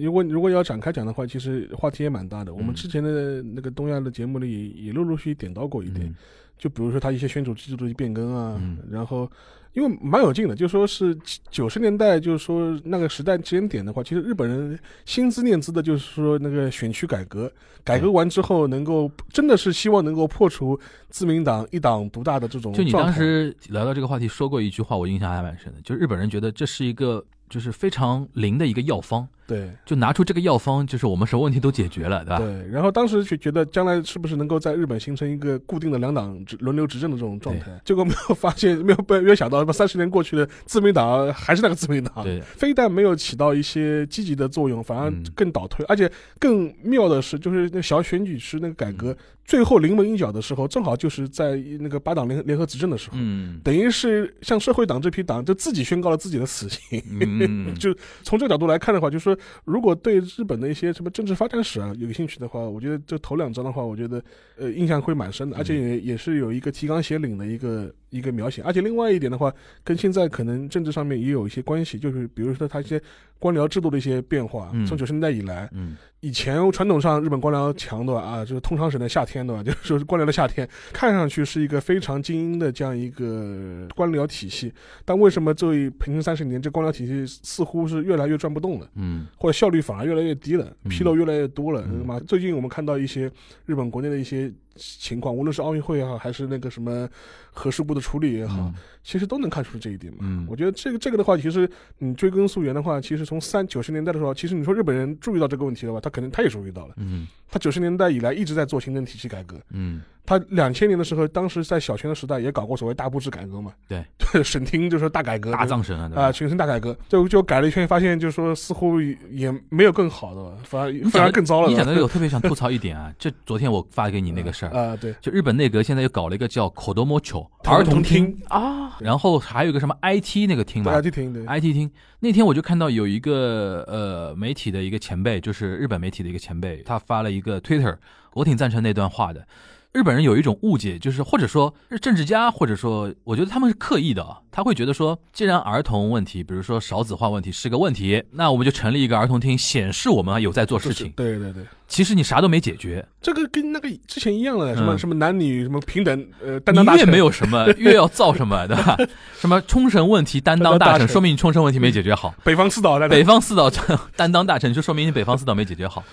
如果如果要展开讲的话，其实话题也蛮大的。我们嗯之前的那个东亚的节目里也也陆陆续续点到过一点，嗯就比如说他一些宣主制度的变更啊，嗯然后因为蛮有劲的，就说是九十年代，就是说那个时代时间点的话，其实日本人心思念资的，就是说那个选区改革，改革完之后能够真的是希望能够破除自民党一党独大的这种就你当时聊到这个话题说过一句话，我印象还蛮深的，就是日本人觉得这是一个就是非常灵的一个药方，对。就拿出这个药方，就是我们什么问题都解决了，对吧？对，然后当时就觉得将来是不是能够在日本形成一个固定的两党轮流执政的这种状态，结果没有发现，没有被没有想到，三十年过去了，自民党还是那个自民党，对非但没有起到一些积极的作用，反而嗯更倒退，而且更妙的是，就是那小选举时那个改革，嗯最后临门一脚的时候，正好就是在那个八党联联合执政的时候。嗯等于是像社会党这批党就自己宣告了自己的死刑，嗯，就从这个角度来看的话，就是说，如果对日本的一些什么政治发展史啊有兴趣的话，我觉得这头两章的话，我觉得呃印象会蛮深的，而且也也是有一个提纲挈领的一个一个描写。而且另外一点的话，跟现在可能政治上面也有一些关系，就是比如说他一些官僚制度的一些变化，嗯从九十年代以来，嗯以前传统上日本官僚强的？啊，就是通常省的夏天对吧？<laughs> 就是说官僚的夏天，看上去是一个非常精英的这样一个官僚体系，但为什么这平成三十年这官僚体系似乎是越来越转不动了？嗯或者效率反而越来越低了，嗯纰漏越来越多了。最近我们看到一些日本国内的一些情况，无论是奥运会也好，还是那个什么核事故的处理也好，嗯其实都能看出这一点嘛。嗯我觉得这个这个的话，其实你追根溯源的话，其实从三九十年代的时候，其实你说日本人注意到这个问题的话，他肯定他也注意到了。嗯他九十年代以来一直在做行政体系改革。嗯他两千年的时候，当时在小泉的时代也搞过所谓大部制改革嘛。对对，<laughs> 省厅就是大改革，大藏省啊，对啊，全省大改革，就就改了一圈，发现就是说似乎也没有更好的吧，反而反而更糟了。你讲的这个我特别想吐槽一点啊，就昨天我发给你那个事儿，啊，对，就日本内阁现在又搞了一个叫口多摸球儿儿童厅，厅，哦，然后还有一个什么 IT 那个厅嘛，IT 厅，对，IT 厅那天我就看到有一个呃媒体的一个前辈，就是日本媒体的一个前辈，他发了一个 Twitter，我挺赞成那段话的。日本人有一种误解，就是或者说是政治家，或者说我觉得他们是刻意的啊，他会觉得说，既然儿童问题，比如说少子化问题是个问题，那我们就成立一个儿童厅，显示我们有在做事情。对对对，其实你啥都没解决，这个跟那个之前一样了，什么嗯什么男女什么平等，呃，担你越当大臣没有什么，<laughs> 越要造什么，对吧？什么冲绳问题担当大臣，说明你冲绳问题没解决好。北方四岛在北方四岛 <laughs> 担当大臣，就说明你北方四岛没解决好。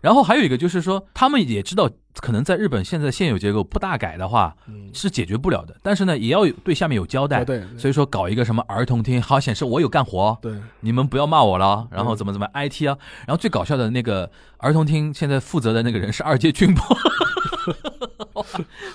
然后还有一个就是说，他们也知道，可能在日本现在现有结构不大改的话嗯是解决不了的，但是呢，也要对下面有交代。对对所以说搞一个什么儿童厅，好显示我有干活，对，你们不要骂我了。然后嗯怎么怎么 IT 啊，然后最搞笑的那个儿童厅现在负责的那个人是二阶军博。<laughs>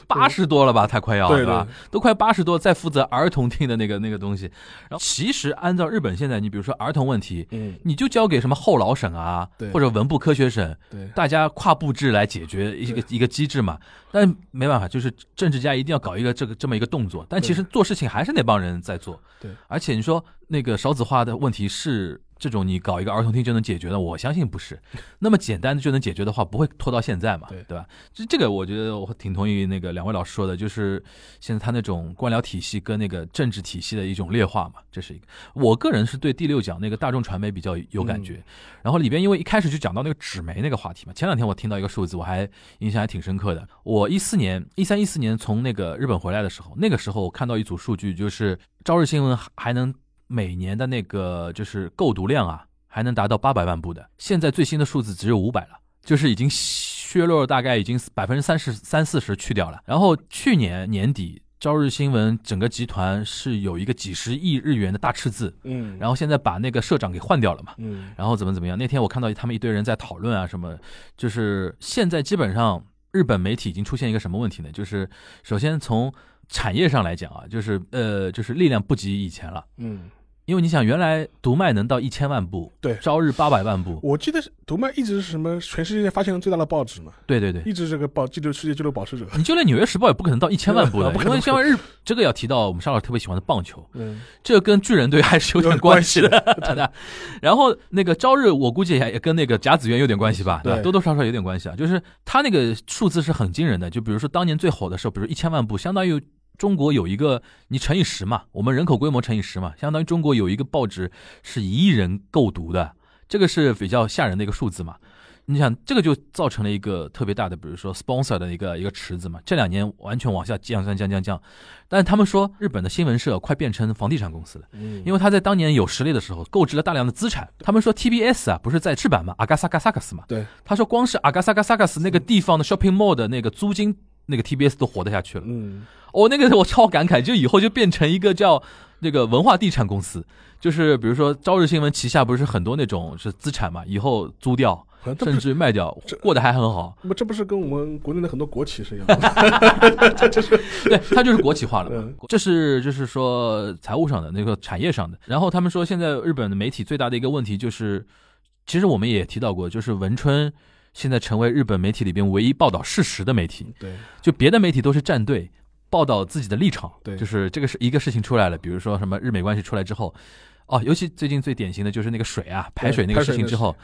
八十多了吧，他快要对吧？都快八十多，在负责儿童厅的那个那个东西。然后其实按照日本现在，你比如说儿童问题，嗯，你就交给什么后老省啊对，或者文部科学省，对，大家跨部制来解决一个一个机制嘛。但没办法，就是政治家一定要搞一个这个这么一个动作。但其实做事情还是那帮人在做。对，而且你说那个少子化的问题是这种你搞一个儿童厅就能解决的，我相信不是 <laughs> 那么简单的就能解决的话，不会拖到现在嘛，对对吧？这这个我觉得我挺同意那个两位老师说的，就是现在他那种官僚体系跟那个政治体系的一种劣化嘛，这是一个。我个人是对第六讲那个大众传媒比较有感觉，然后里边因为一开始就讲到那个纸媒那个话题嘛，前两天我听到一个数字，我还印象还挺深刻的。我一四年一三一四年从那个日本回来的时候，那个时候我看到一组数据，就是朝日新闻还能每年的那个就是购读量啊，还能达到八百万部的，现在最新的数字只有五百了，就是已经削弱了大概已经百分之三十三四十去掉了。然后去年年底。朝日新闻整个集团是有一个几十亿日元的大赤字，嗯，然后现在把那个社长给换掉了嘛，嗯，然后怎么怎么样？那天我看到他们一堆人在讨论啊，什么，就是现在基本上日本媒体已经出现一个什么问题呢？就是首先从产业上来讲啊，就是呃，就是力量不及以前了。嗯，因为你想，原来读卖能到一千万部，对朝日八百万部，我记得是读卖一直是什么全世界发行量最大的报纸嘛，对对对，一直这个报记录世界纪录保持者。你就连《纽约时报》也不可能到一千万部的，<laughs> 不可能因为像日这个要提到我们沙老师特别喜欢的棒球，嗯，<laughs> 这个跟巨人队还是有点关系的。<laughs> 然后那个朝日，我估计也也跟那个甲子园有点关系吧，对吧？多多少少有点关系啊。就是他那个数字是很惊人的，就比如说当年最火的时候，比如一千万部，相当于中国有一个你乘以十嘛，我们人口规模乘以十嘛，相当于中国有一个报纸是一亿人购读的，这个是比较吓人的一个数字嘛。你想，这个就造成了一个特别大的，比如说 sponsor 的一个一个池子嘛。这两年完全往下降降降降降，但是他们说日本的新闻社快变成房地产公司了，嗯因为他在当年有实力的时候购置了大量的资产。他们说 TBS 啊，不是在赤坂嘛，阿嘎萨嘎萨克斯嘛，对，他说光是阿嘎萨嘎萨克斯那个地方的 shopping mall 的那个租金，那个 TBS 都活得下去了。嗯，我、那个我超感慨，就以后就变成一个叫那个文化地产公司，就是比如说朝日新闻旗下不是很多那种是资产嘛，以后租掉，甚至于卖掉，过得还很好。不这不是跟我们国内的很多国企是一样的？<laughs> 对，它就是国企化了。这是就是说财务上的那个产业上的。然后他们说，现在日本的媒体最大的一个问题就是，其实我们也提到过，就是文春现在成为日本媒体里边唯一报道事实的媒体，对，就别的媒体都是站队。报道自己的立场，对。就是这个是一个事情出来了，比如说什么日美关系出来之后，哦，尤其最近最典型的就是那个水啊，排水那个事情之后，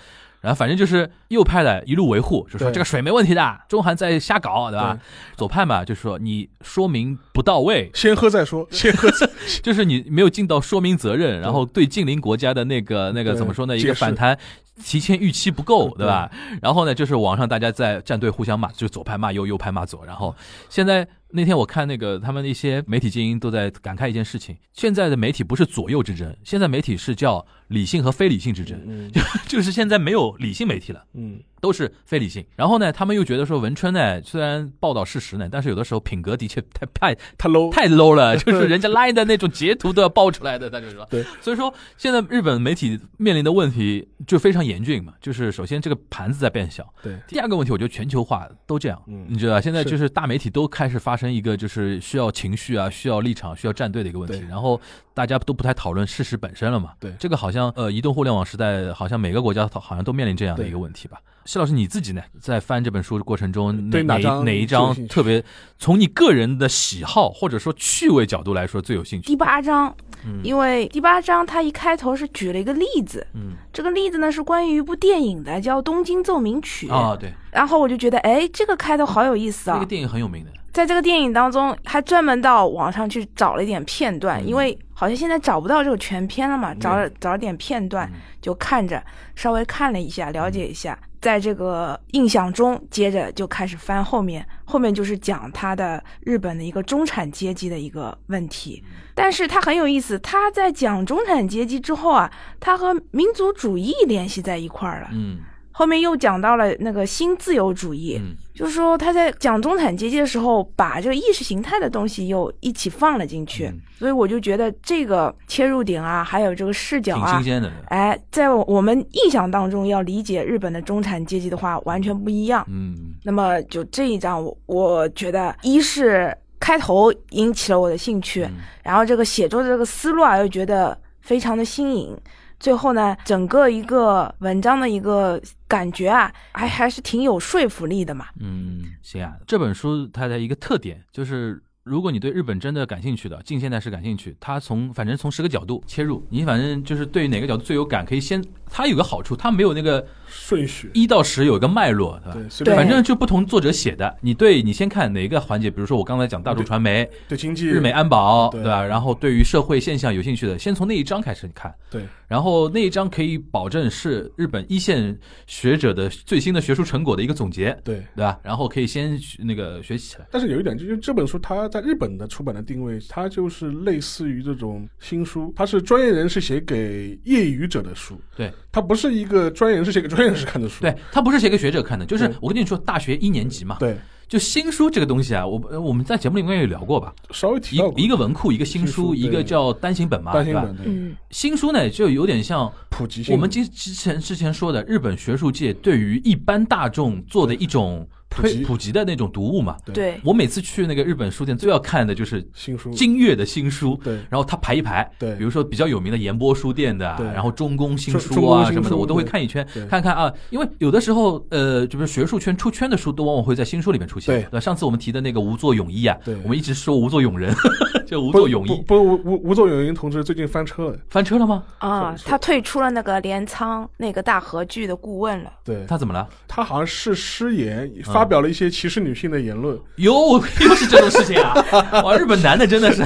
然后反正就是右派的一路维护，就说这个水没问题的，中韩在瞎搞，对吧？左派嘛，就是说你说明不到位，先喝再说，先喝再 <laughs> 就是你没有尽到说明责任，然后对近邻国家的那个那个怎么说呢？一个反弹提前预期不够，对。对吧？然后呢，就是网上大家在站队互相骂，就左派骂右，右派骂左。然后现在那天我看那个他们的一些媒体精英都在感慨一件事情：现在的媒体不是左右之争，现在媒体是叫理性和非理性之争，嗯 <laughs> 就是现在没有理性媒体了。嗯，都是非理性，然后呢，他们又觉得说文春呢，虽然报道事实呢，但是有的时候品格的确太太太 low，太 low 了，<laughs> 就是人家 line 的那种截图都要爆出来的，他就说。对，所以说现在日本媒体面临的问题就非常严峻嘛，就是首先这个盘子在变小，对，第二个问题我觉得全球化都这样，嗯你知道？现在就是大媒体都开始发生一个就是需要情绪啊、需要立场、需要站队的一个问题，然后大家都不太讨论事实本身了嘛。对这个好像呃，移动互联网时代，好像每个国家好像都面临这样的一个问题吧。谢老师你自己呢，在翻这本书的过程中，哪对哪章哪一最有兴趣章特别从你个人的喜好或者说趣味角度来说最有兴趣？第八章，嗯因为第八章它一开头是举了一个例子，嗯这个例子呢是关于一部电影的，叫《东京奏鸣曲》啊，对，然后我就觉得，哎，这个开头好有意思啊这个！电影很有名的。在这个电影当中，还专门到网上去找了一点片段，嗯因为好像现在找不到这个全片了嘛，找了找了点片段，嗯就看着稍微看了一下，了解一下，在这个印象中，接着就开始翻后面，后面就是讲他的日本的一个中产阶级的一个问题。但是他很有意思，他在讲中产阶级之后啊，他和民族主义联系在一块儿了。嗯后面又讲到了那个新自由主义，嗯就是说他在讲中产阶级的时候，把这个意识形态的东西又一起放了进去，嗯所以我就觉得这个切入点啊，还有这个视角啊挺新，鲜的。哎，在我们印象当中要理解日本的中产阶级的话，完全不一样。嗯那么就这一章我，我觉得一是开头引起了我的兴趣，嗯然后这个写作的这个思路啊，又觉得非常的新颖。最后呢，整个一个文章的一个感觉啊，还还是挺有说服力的嘛。嗯，行啊。这本书它的一个特点就是。如果你对日本真的感兴趣的，近现代史感兴趣，它从反正从十个角度切入，你反正就是对哪个角度最有感，可以先。它有个好处，它没有那个顺序，一到十有一个脉络，对吧？反正就不同作者写的，你对你先看哪个环节，比如说我刚才讲大众传媒、对经济日美安保，对对吧？然后对于社会现象有兴趣的，先从那一章开始看，对然后那一章可以保证是日本一线学者的最新的学术成果的一个总结，对。对吧？然后可以先学那个学习起来。但是有一点，就是这本书它在日本的出版的定位，它就是类似于这种新书，它是专业人士写给业余者的书，对它不是一个专业人士写给专业看的书。对，他不是写给学者看的，就是我跟你说，大学一年级嘛，对，就新书这个东西啊，我我们在节目里面也聊过吧，稍微提一到一个文库，一个新新书书，一个叫单行本嘛，对吧？单行本，对，嗯，新书呢，就有点像普及性。我们之之前之前说的日本学术界对于一般大众做的一种推普及的那种读物嘛。对，我每次去那个日本书店，最要看的就是新书，金月的新书，对然后他排一排，对比如说比较有名的岩波书店的然后中宫新书啊什么的，我都会看一圈，看看啊，因为有的时候呃，就是学术圈出圈的书，都往往会在新书里面出现。对吧？上次我们提的那个无作泳衣啊对，我们一直说无作泳人，<laughs> 就无不作泳衣不不吴吴吴作泳英同志最近翻车了，翻车了吗？啊，他退出了那个镰仓那个大和剧的顾问了。对他怎么了？他好像是失言，发表了一些歧视女性的言论，哟，<laughs> 又是这种事情啊！<laughs> 哇，日本男的真的是，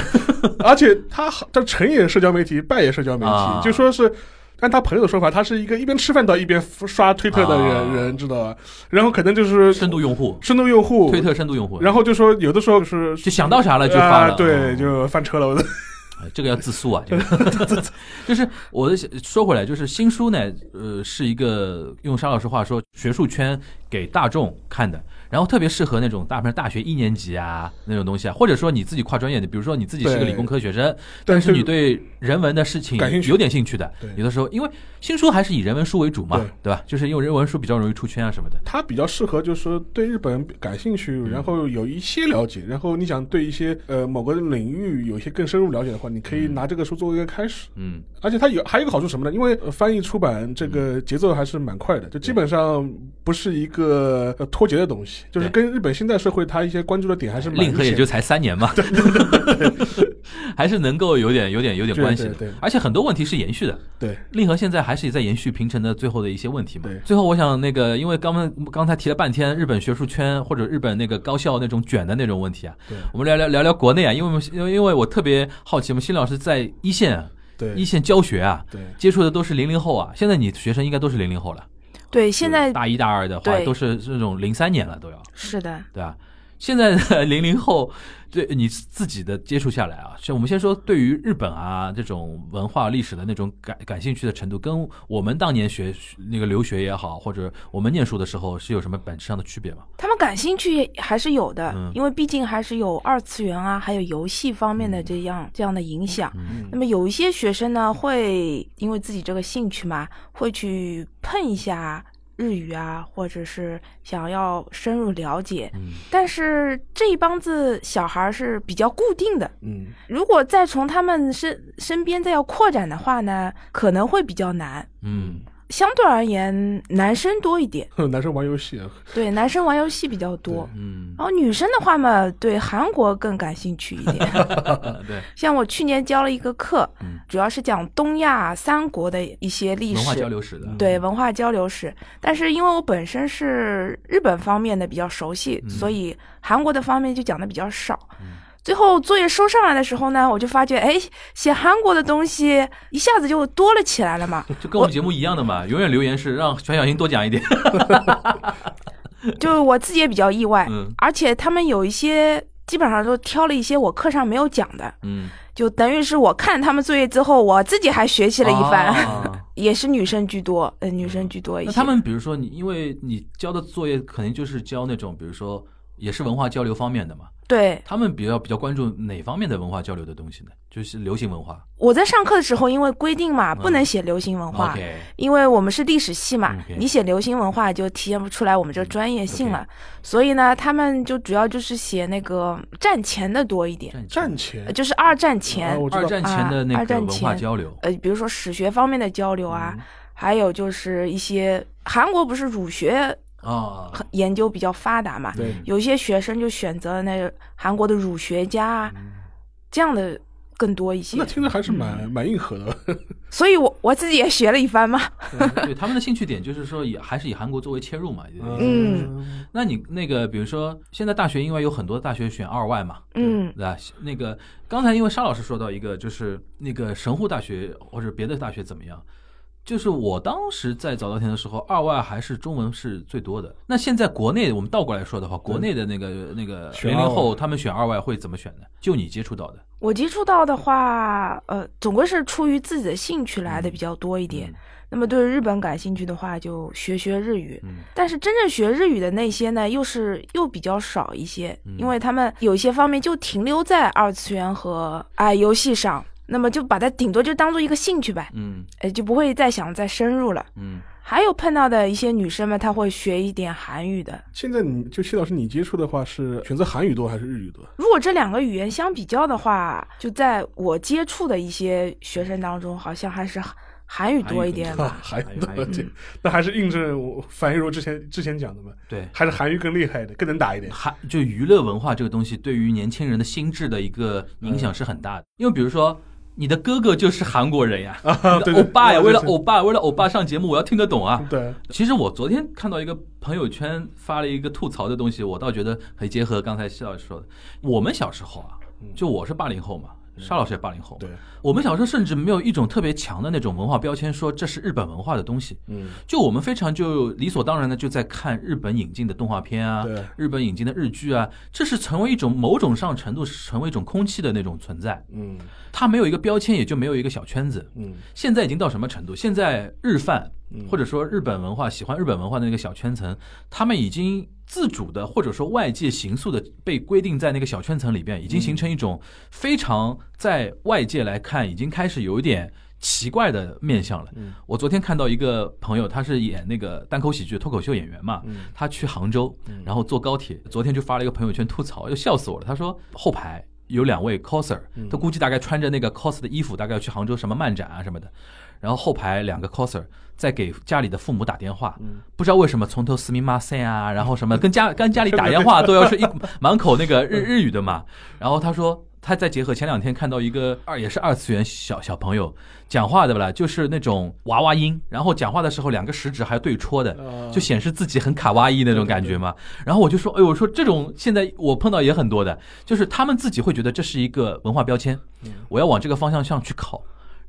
而且他好他成也社交媒体，败也社交媒体，啊就说是。按他朋友的说法，他是一个一边吃饭到一边刷推特的人、啊人，知道吧？然后可能就是深度用户，深度用户，推特深度用户，然后就说有的时候是就想到啥了就发对，哦就翻车了。我这个要自诉啊，这个。<laughs> 就是我的说回来，就是新书呢，呃，是一个用沙老师话说，学术圈给大众看的，然后特别适合那种大大学一年级啊那种东西啊，或者说你自己跨专业的，比如说你自己是个理工科学生，但但是你对人文的事情感兴趣有点兴趣的对，有的时候因为新书还是以人文书为主嘛对，对吧？就是因为人文书比较容易出圈啊什么的。它比较适合，就是说对日本感兴趣，嗯然后有一些了解，然后你想对一些呃某个领域有一些更深入了解的话，你可以拿这个书作为一个开始。嗯，而且它有还有一个好处什么呢？因为呃翻译出版这个节奏还是蛮快的，就基本上不是一个呃脱节的东西，就是跟日本现代社会他一些关注的点还是蛮令和也就才三年嘛。<laughs> 还是能够有点有点有点关系的。对对而且很多问题是延续的。对，令和现在还是在延续平成的最后的一些问题嘛。对。最后我想那个，因为刚刚刚才提了半天日本学术圈或者日本那个高校那种卷的那种问题啊，对。我们聊聊聊聊国内啊，因为我们因为因为我特别好奇，我们新老师在一线啊对，一线教学啊，对，接触的都是零零后啊，现在你学生应该都是零零后了，对，现在大一大二的话都是这种零三年了都要，是的，对吧？现在的零零后 <laughs> 对你自己的接触下来啊，像我们先说对于日本啊这种文化历史的那种感感兴趣的程度，跟我们当年学那个留学也好，或者我们念书的时候是有什么本质上的区别吗？他们感兴趣还是有的，嗯因为毕竟还是有二次元啊，还有游戏方面的这样、这样的影响。嗯那么有一些学生呢，会因为自己这个兴趣嘛，会去碰一下日语啊，或者是想要深入了解。嗯但是这一帮子小孩儿是比较固定的，嗯，如果再从他们身身边再要扩展的话呢，可能会比较难。嗯相对而言，男生多一点，<laughs> 男生玩游戏。啊，对，男生玩游戏比较多。嗯，然后女生的话嘛，对韩国更感兴趣一点。<laughs> 对，像我去年教了一个课，嗯。主要是讲东亚三国的一些历文化交史，流史的，对文化交流史。但是因为我本身是日本方面的比较熟悉，嗯。所以韩国的方面就讲的比较少。最后作业收上来的时候呢，我就发觉，哎，写韩国的东西一下子就多了起来了嘛。<laughs> 就跟我们节目一样的嘛，永远留言是让全小新多讲一点。<laughs> 就我自己也比较意外，嗯而且他们有一些基本上都挑了一些我课上没有讲的，嗯，就等于是我看他们作业之后，我自己还学习了一番，啊 <laughs> 也是女生居多，嗯，女生居多一些。那他们比如说你，因为你交的作业肯定就是教那种，比如说也是文化交流方面的嘛，对。他们比较比较关注哪方面的文化交流的东西呢？就是流行文化。我在上课的时候，因为规定嘛，不能写流行文化。因为我们是历史系嘛你写流行文化就体现不出来我们这专业性了，所以呢，他们就主要就是写那个战前的多一点，战前。呃就是二战前，二战前的那个文化交流。呃，比如说史学方面的交流啊，嗯。还有就是一些韩国不是儒学啊，很研究比较发达嘛，对有一些学生就选择了那个韩国的儒学家啊，这样的更多一些那。听着还是蛮嗯蛮硬核的。<laughs> 所以我我自己也学了一番嘛。对他们的兴趣点就是说以还是以韩国作为切入嘛。嗯那你那个比如说现在大学因为有很多大学选二外嘛，嗯对吧？那个刚才因为沙老师说到一个，就是那个神户大学或者别的大学怎么样？就是我当时在早稻田的时候，二外还是中文是最多的。那现在国内我们倒过来说的话，国内的那个那个零零后他们选二外会怎么选呢？就你接触到的，我接触到的话，呃，总归是出于自己的兴趣来的比较多一点。嗯那么对日本感兴趣的话，就学学日语。嗯但是真正学日语的那些呢，又是又比较少一些，嗯因为他们有一些方面就停留在二次元和啊、游戏上，那么就把它顶多就当做一个兴趣呗，嗯呃，就不会再想再深入了。嗯还有碰到的一些女生们，她会学一点韩语的。现在你就谢老师，你接触的话是选择韩语多还是日语多？如果这两个语言相比较的话，就在我接触的一些学生当中，好像还是韩语多一点吧。韩语多 <laughs> 一点，那还是印证我樊一茹之前之前讲的嘛，对。还是韩语更厉害的，更能打一点。韩就娱乐文化这个东西，对于年轻人的心智的一个影响是很大的。因为比如说，你的哥哥就是韩国人呀，<laughs> 啊，你对对，欧巴呀，为了欧巴，为了欧巴上节目，我要听得懂啊。<laughs> 对，其实我昨天看到一个朋友圈发了一个吐槽的东西，我倒觉得可以结合刚才西老师说的。我们小时候啊，就我是八零后嘛，沙老师也八零后，对，我们小时候甚至没有一种特别强的那种文化标签，说这是日本文化的东西。嗯，就我们非常就理所当然的就在看日本引进的动画片啊对，日本引进的日剧啊，这是成为一种某种上程度是成为一种空气的那种存在。嗯它没有一个标签，也就没有一个小圈子。嗯现在已经到什么程度？现在日饭嗯或者说日本文化喜欢日本文化的那个小圈层，他们已经自主的或者说外界形塑的被规定在那个小圈层里边，已经形成一种非常在外界来看已经开始有一点。奇怪的面相了。嗯我昨天看到一个朋友，他是演那个单口喜剧脱口秀演员嘛，嗯他去杭州，然后坐高铁，昨天就发了一个朋友圈吐槽，就笑死我了。他说后排有两位 coser，他估计大概穿着那个 cos 的衣服，大概要去杭州什么漫展啊什么的。然后后排两个 coser 在给家里的父母打电话，不知道为什么从头斯密马塞啊，然后什么 <laughs> 跟家跟家里打电话都要是一满口那个日日语的嘛。<laughs> 然后他说他再结合前两天看到一个二也是二次元小小朋友讲话对不啦？就是那种娃娃音，然后讲话的时候两个食指还要对戳的，呃就显示自己很卡哇伊那种感觉嘛。然后我就说，哎呦，我说这种现在我碰到也很多的，就是他们自己会觉得这是一个文化标签，我要往这个方向上去靠，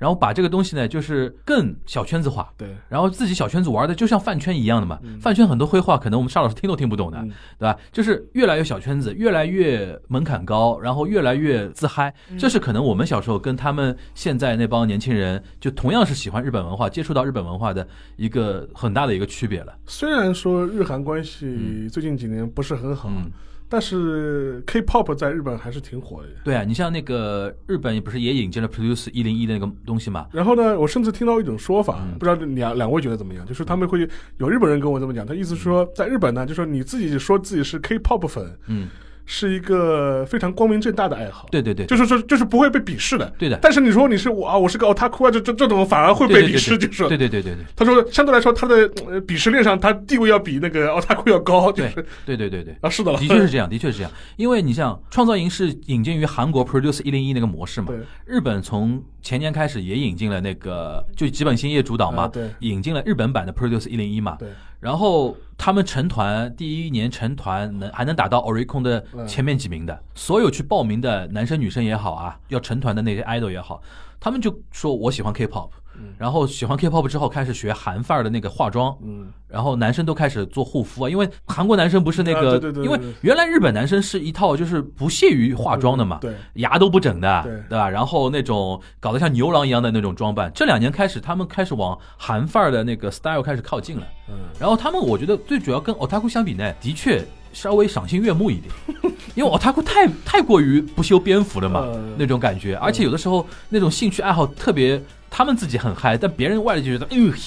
然后把这个东西呢，就是更小圈子化。对，然后自己小圈子玩的就像饭圈一样的嘛，饭圈很多绘画可能我们沙老师听都听不懂的，嗯。对吧？就是越来越小圈子，越来越门槛高，然后越来越自嗨，这是可能我们小时候跟他们现在那帮年轻人，就同样是喜欢日本文化、接触到日本文化的一个很大的一个区别了。虽然说日韩关系最近几年不是很好，嗯，但是 K-pop 在日本还是挺火的。对啊，你像那个日本不是也引进了 Produce 一零一的那个东西嘛？然后呢，我甚至听到一种说法，嗯不知道两两位觉得怎么样？就是他们会有日本人跟我这么讲，他意思是说，在日本呢，就说你自己说自己是 K-pop 粉，嗯，是一个非常光明正大的爱好。对对对，就是说，就是不会被鄙视的。对的。但是你说你是我啊，我是个奥塔库啊，这这这种反而会被鄙视，就是。对对对对对。他说相对来说他的呃鄙视链上，他地位要比那个奥塔库要高，就对是。对对对对。啊，是的了，的确是这样，的确是这样，因为你像创造营是引进于韩国 Produce 一零一那个模式嘛，对，日本从前年开始也引进了那个，就吉本兴业主导嘛，引进了日本版的 Produce 一零一嘛，对，然后他们成团第一年成团能还能打到 Oricon 的前面几名的，所有去报名的男生女生也好啊，要成团的那些 idol 也好，他们就说我喜欢 K-pop，然后喜欢 K-pop 之后开始学韩范儿的那个化妆，嗯，然后男生都开始做护肤啊，因为韩国男生不是那啊个，对对对对。因为原来日本男生是一套就是不屑于化妆的嘛，对，牙都不整的，对。吧？然后那种搞得像牛郎一样的那种装扮，这两年开始他们开始往韩范儿的那个 style 开始靠近了。嗯，然后他们我觉得最主要跟 otaku 相比呢，的确稍微赏心悦目一点，<laughs> 因为 otaku 太太过于不修边幅了嘛，嗯那种感觉，而且有的时候那种兴趣爱好特别。他们自己很嗨，但别人外来就觉得，哎呦，嘿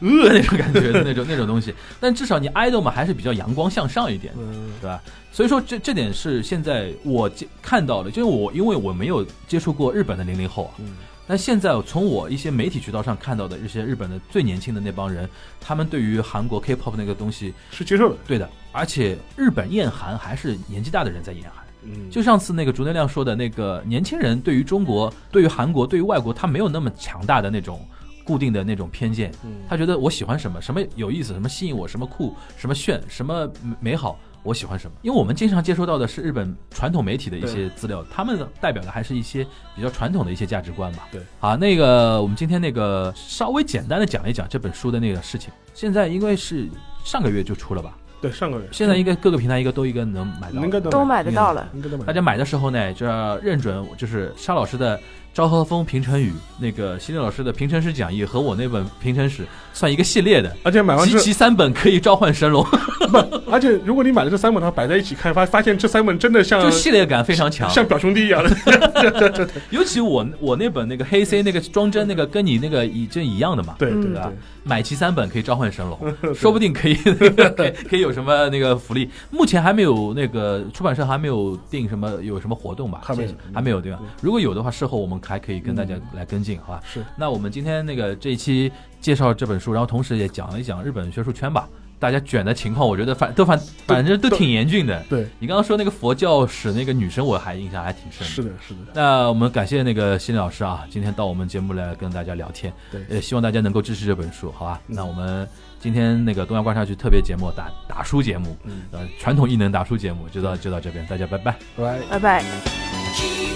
呃，<laughs> 那种感觉的那种那种东西。但至少你 idol 嘛，还是比较阳光向上一点，嗯对吧？所以说这这点是现在我接看到的，就是我因为我没有接触过日本的零零后啊，嗯那现在从我一些媒体渠道上看到的一些日本的最年轻的那帮人，他们对于韩国 K-pop 那个东西，是接受的，对的，而且日本厌韩还是年纪大的人在厌韩。嗯，就上次那个竹内亮说的那个年轻人对于中国、对于韩国、对于外国，他没有那么强大的那种固定的那种偏见，嗯他觉得我喜欢什么，什么有意思，什么吸引我，什么酷，什么炫，什么美好。我喜欢什么？因为我们经常接收到的是日本传统媒体的一些资料，他们代表的还是一些比较传统的一些价值观吧。对，好，那个我们今天那个稍微简单的讲一讲这本书的那个事情。现在应该是上个月就出了吧？对上个月现在应该各个平台一个都一个能买到。应该都买得到了。应该都买大家买的时候呢，就要认准就是沙老师的《昭和风平成语》，那个西林老师的平成史讲义和我那本平成史算一个系列的，而且买完之集齐三本可以召唤神龙，<laughs> 不，而且如果你买了这三本，它摆在一起看，发发现这三本真的像就系列感非常强。像表兄弟一样的，<laughs> 尤其我我那本那个黑 C 那个装帧那个跟你那个已经一样的嘛，嗯对对对吧对，？买齐三本可以召唤神龙，<laughs> 说不定可以可以可以有什么那个福利。目前还没有那个出版社还没有定什么有什么活动吧？还没有还没有对吧？如果有的话，事后我们还可以跟大家来跟进，好吧？是那我们今天那个这一期介绍这本书，然后同时也讲了一讲日本学术圈吧，大家卷的情况，我觉得反都反反正都挺严峻的。对，你刚刚说那个佛教史那个女生，我还印象还挺深的。是的，是的，那我们感谢那个心理老师啊，今天到我们节目来跟大家聊天，对也希望大家能够支持这本书，好吧？那我们今天那个东亚观察局特别节目打打书节目，嗯呃，传统艺能打书节目就到就到这边，大家拜拜。拜拜。拜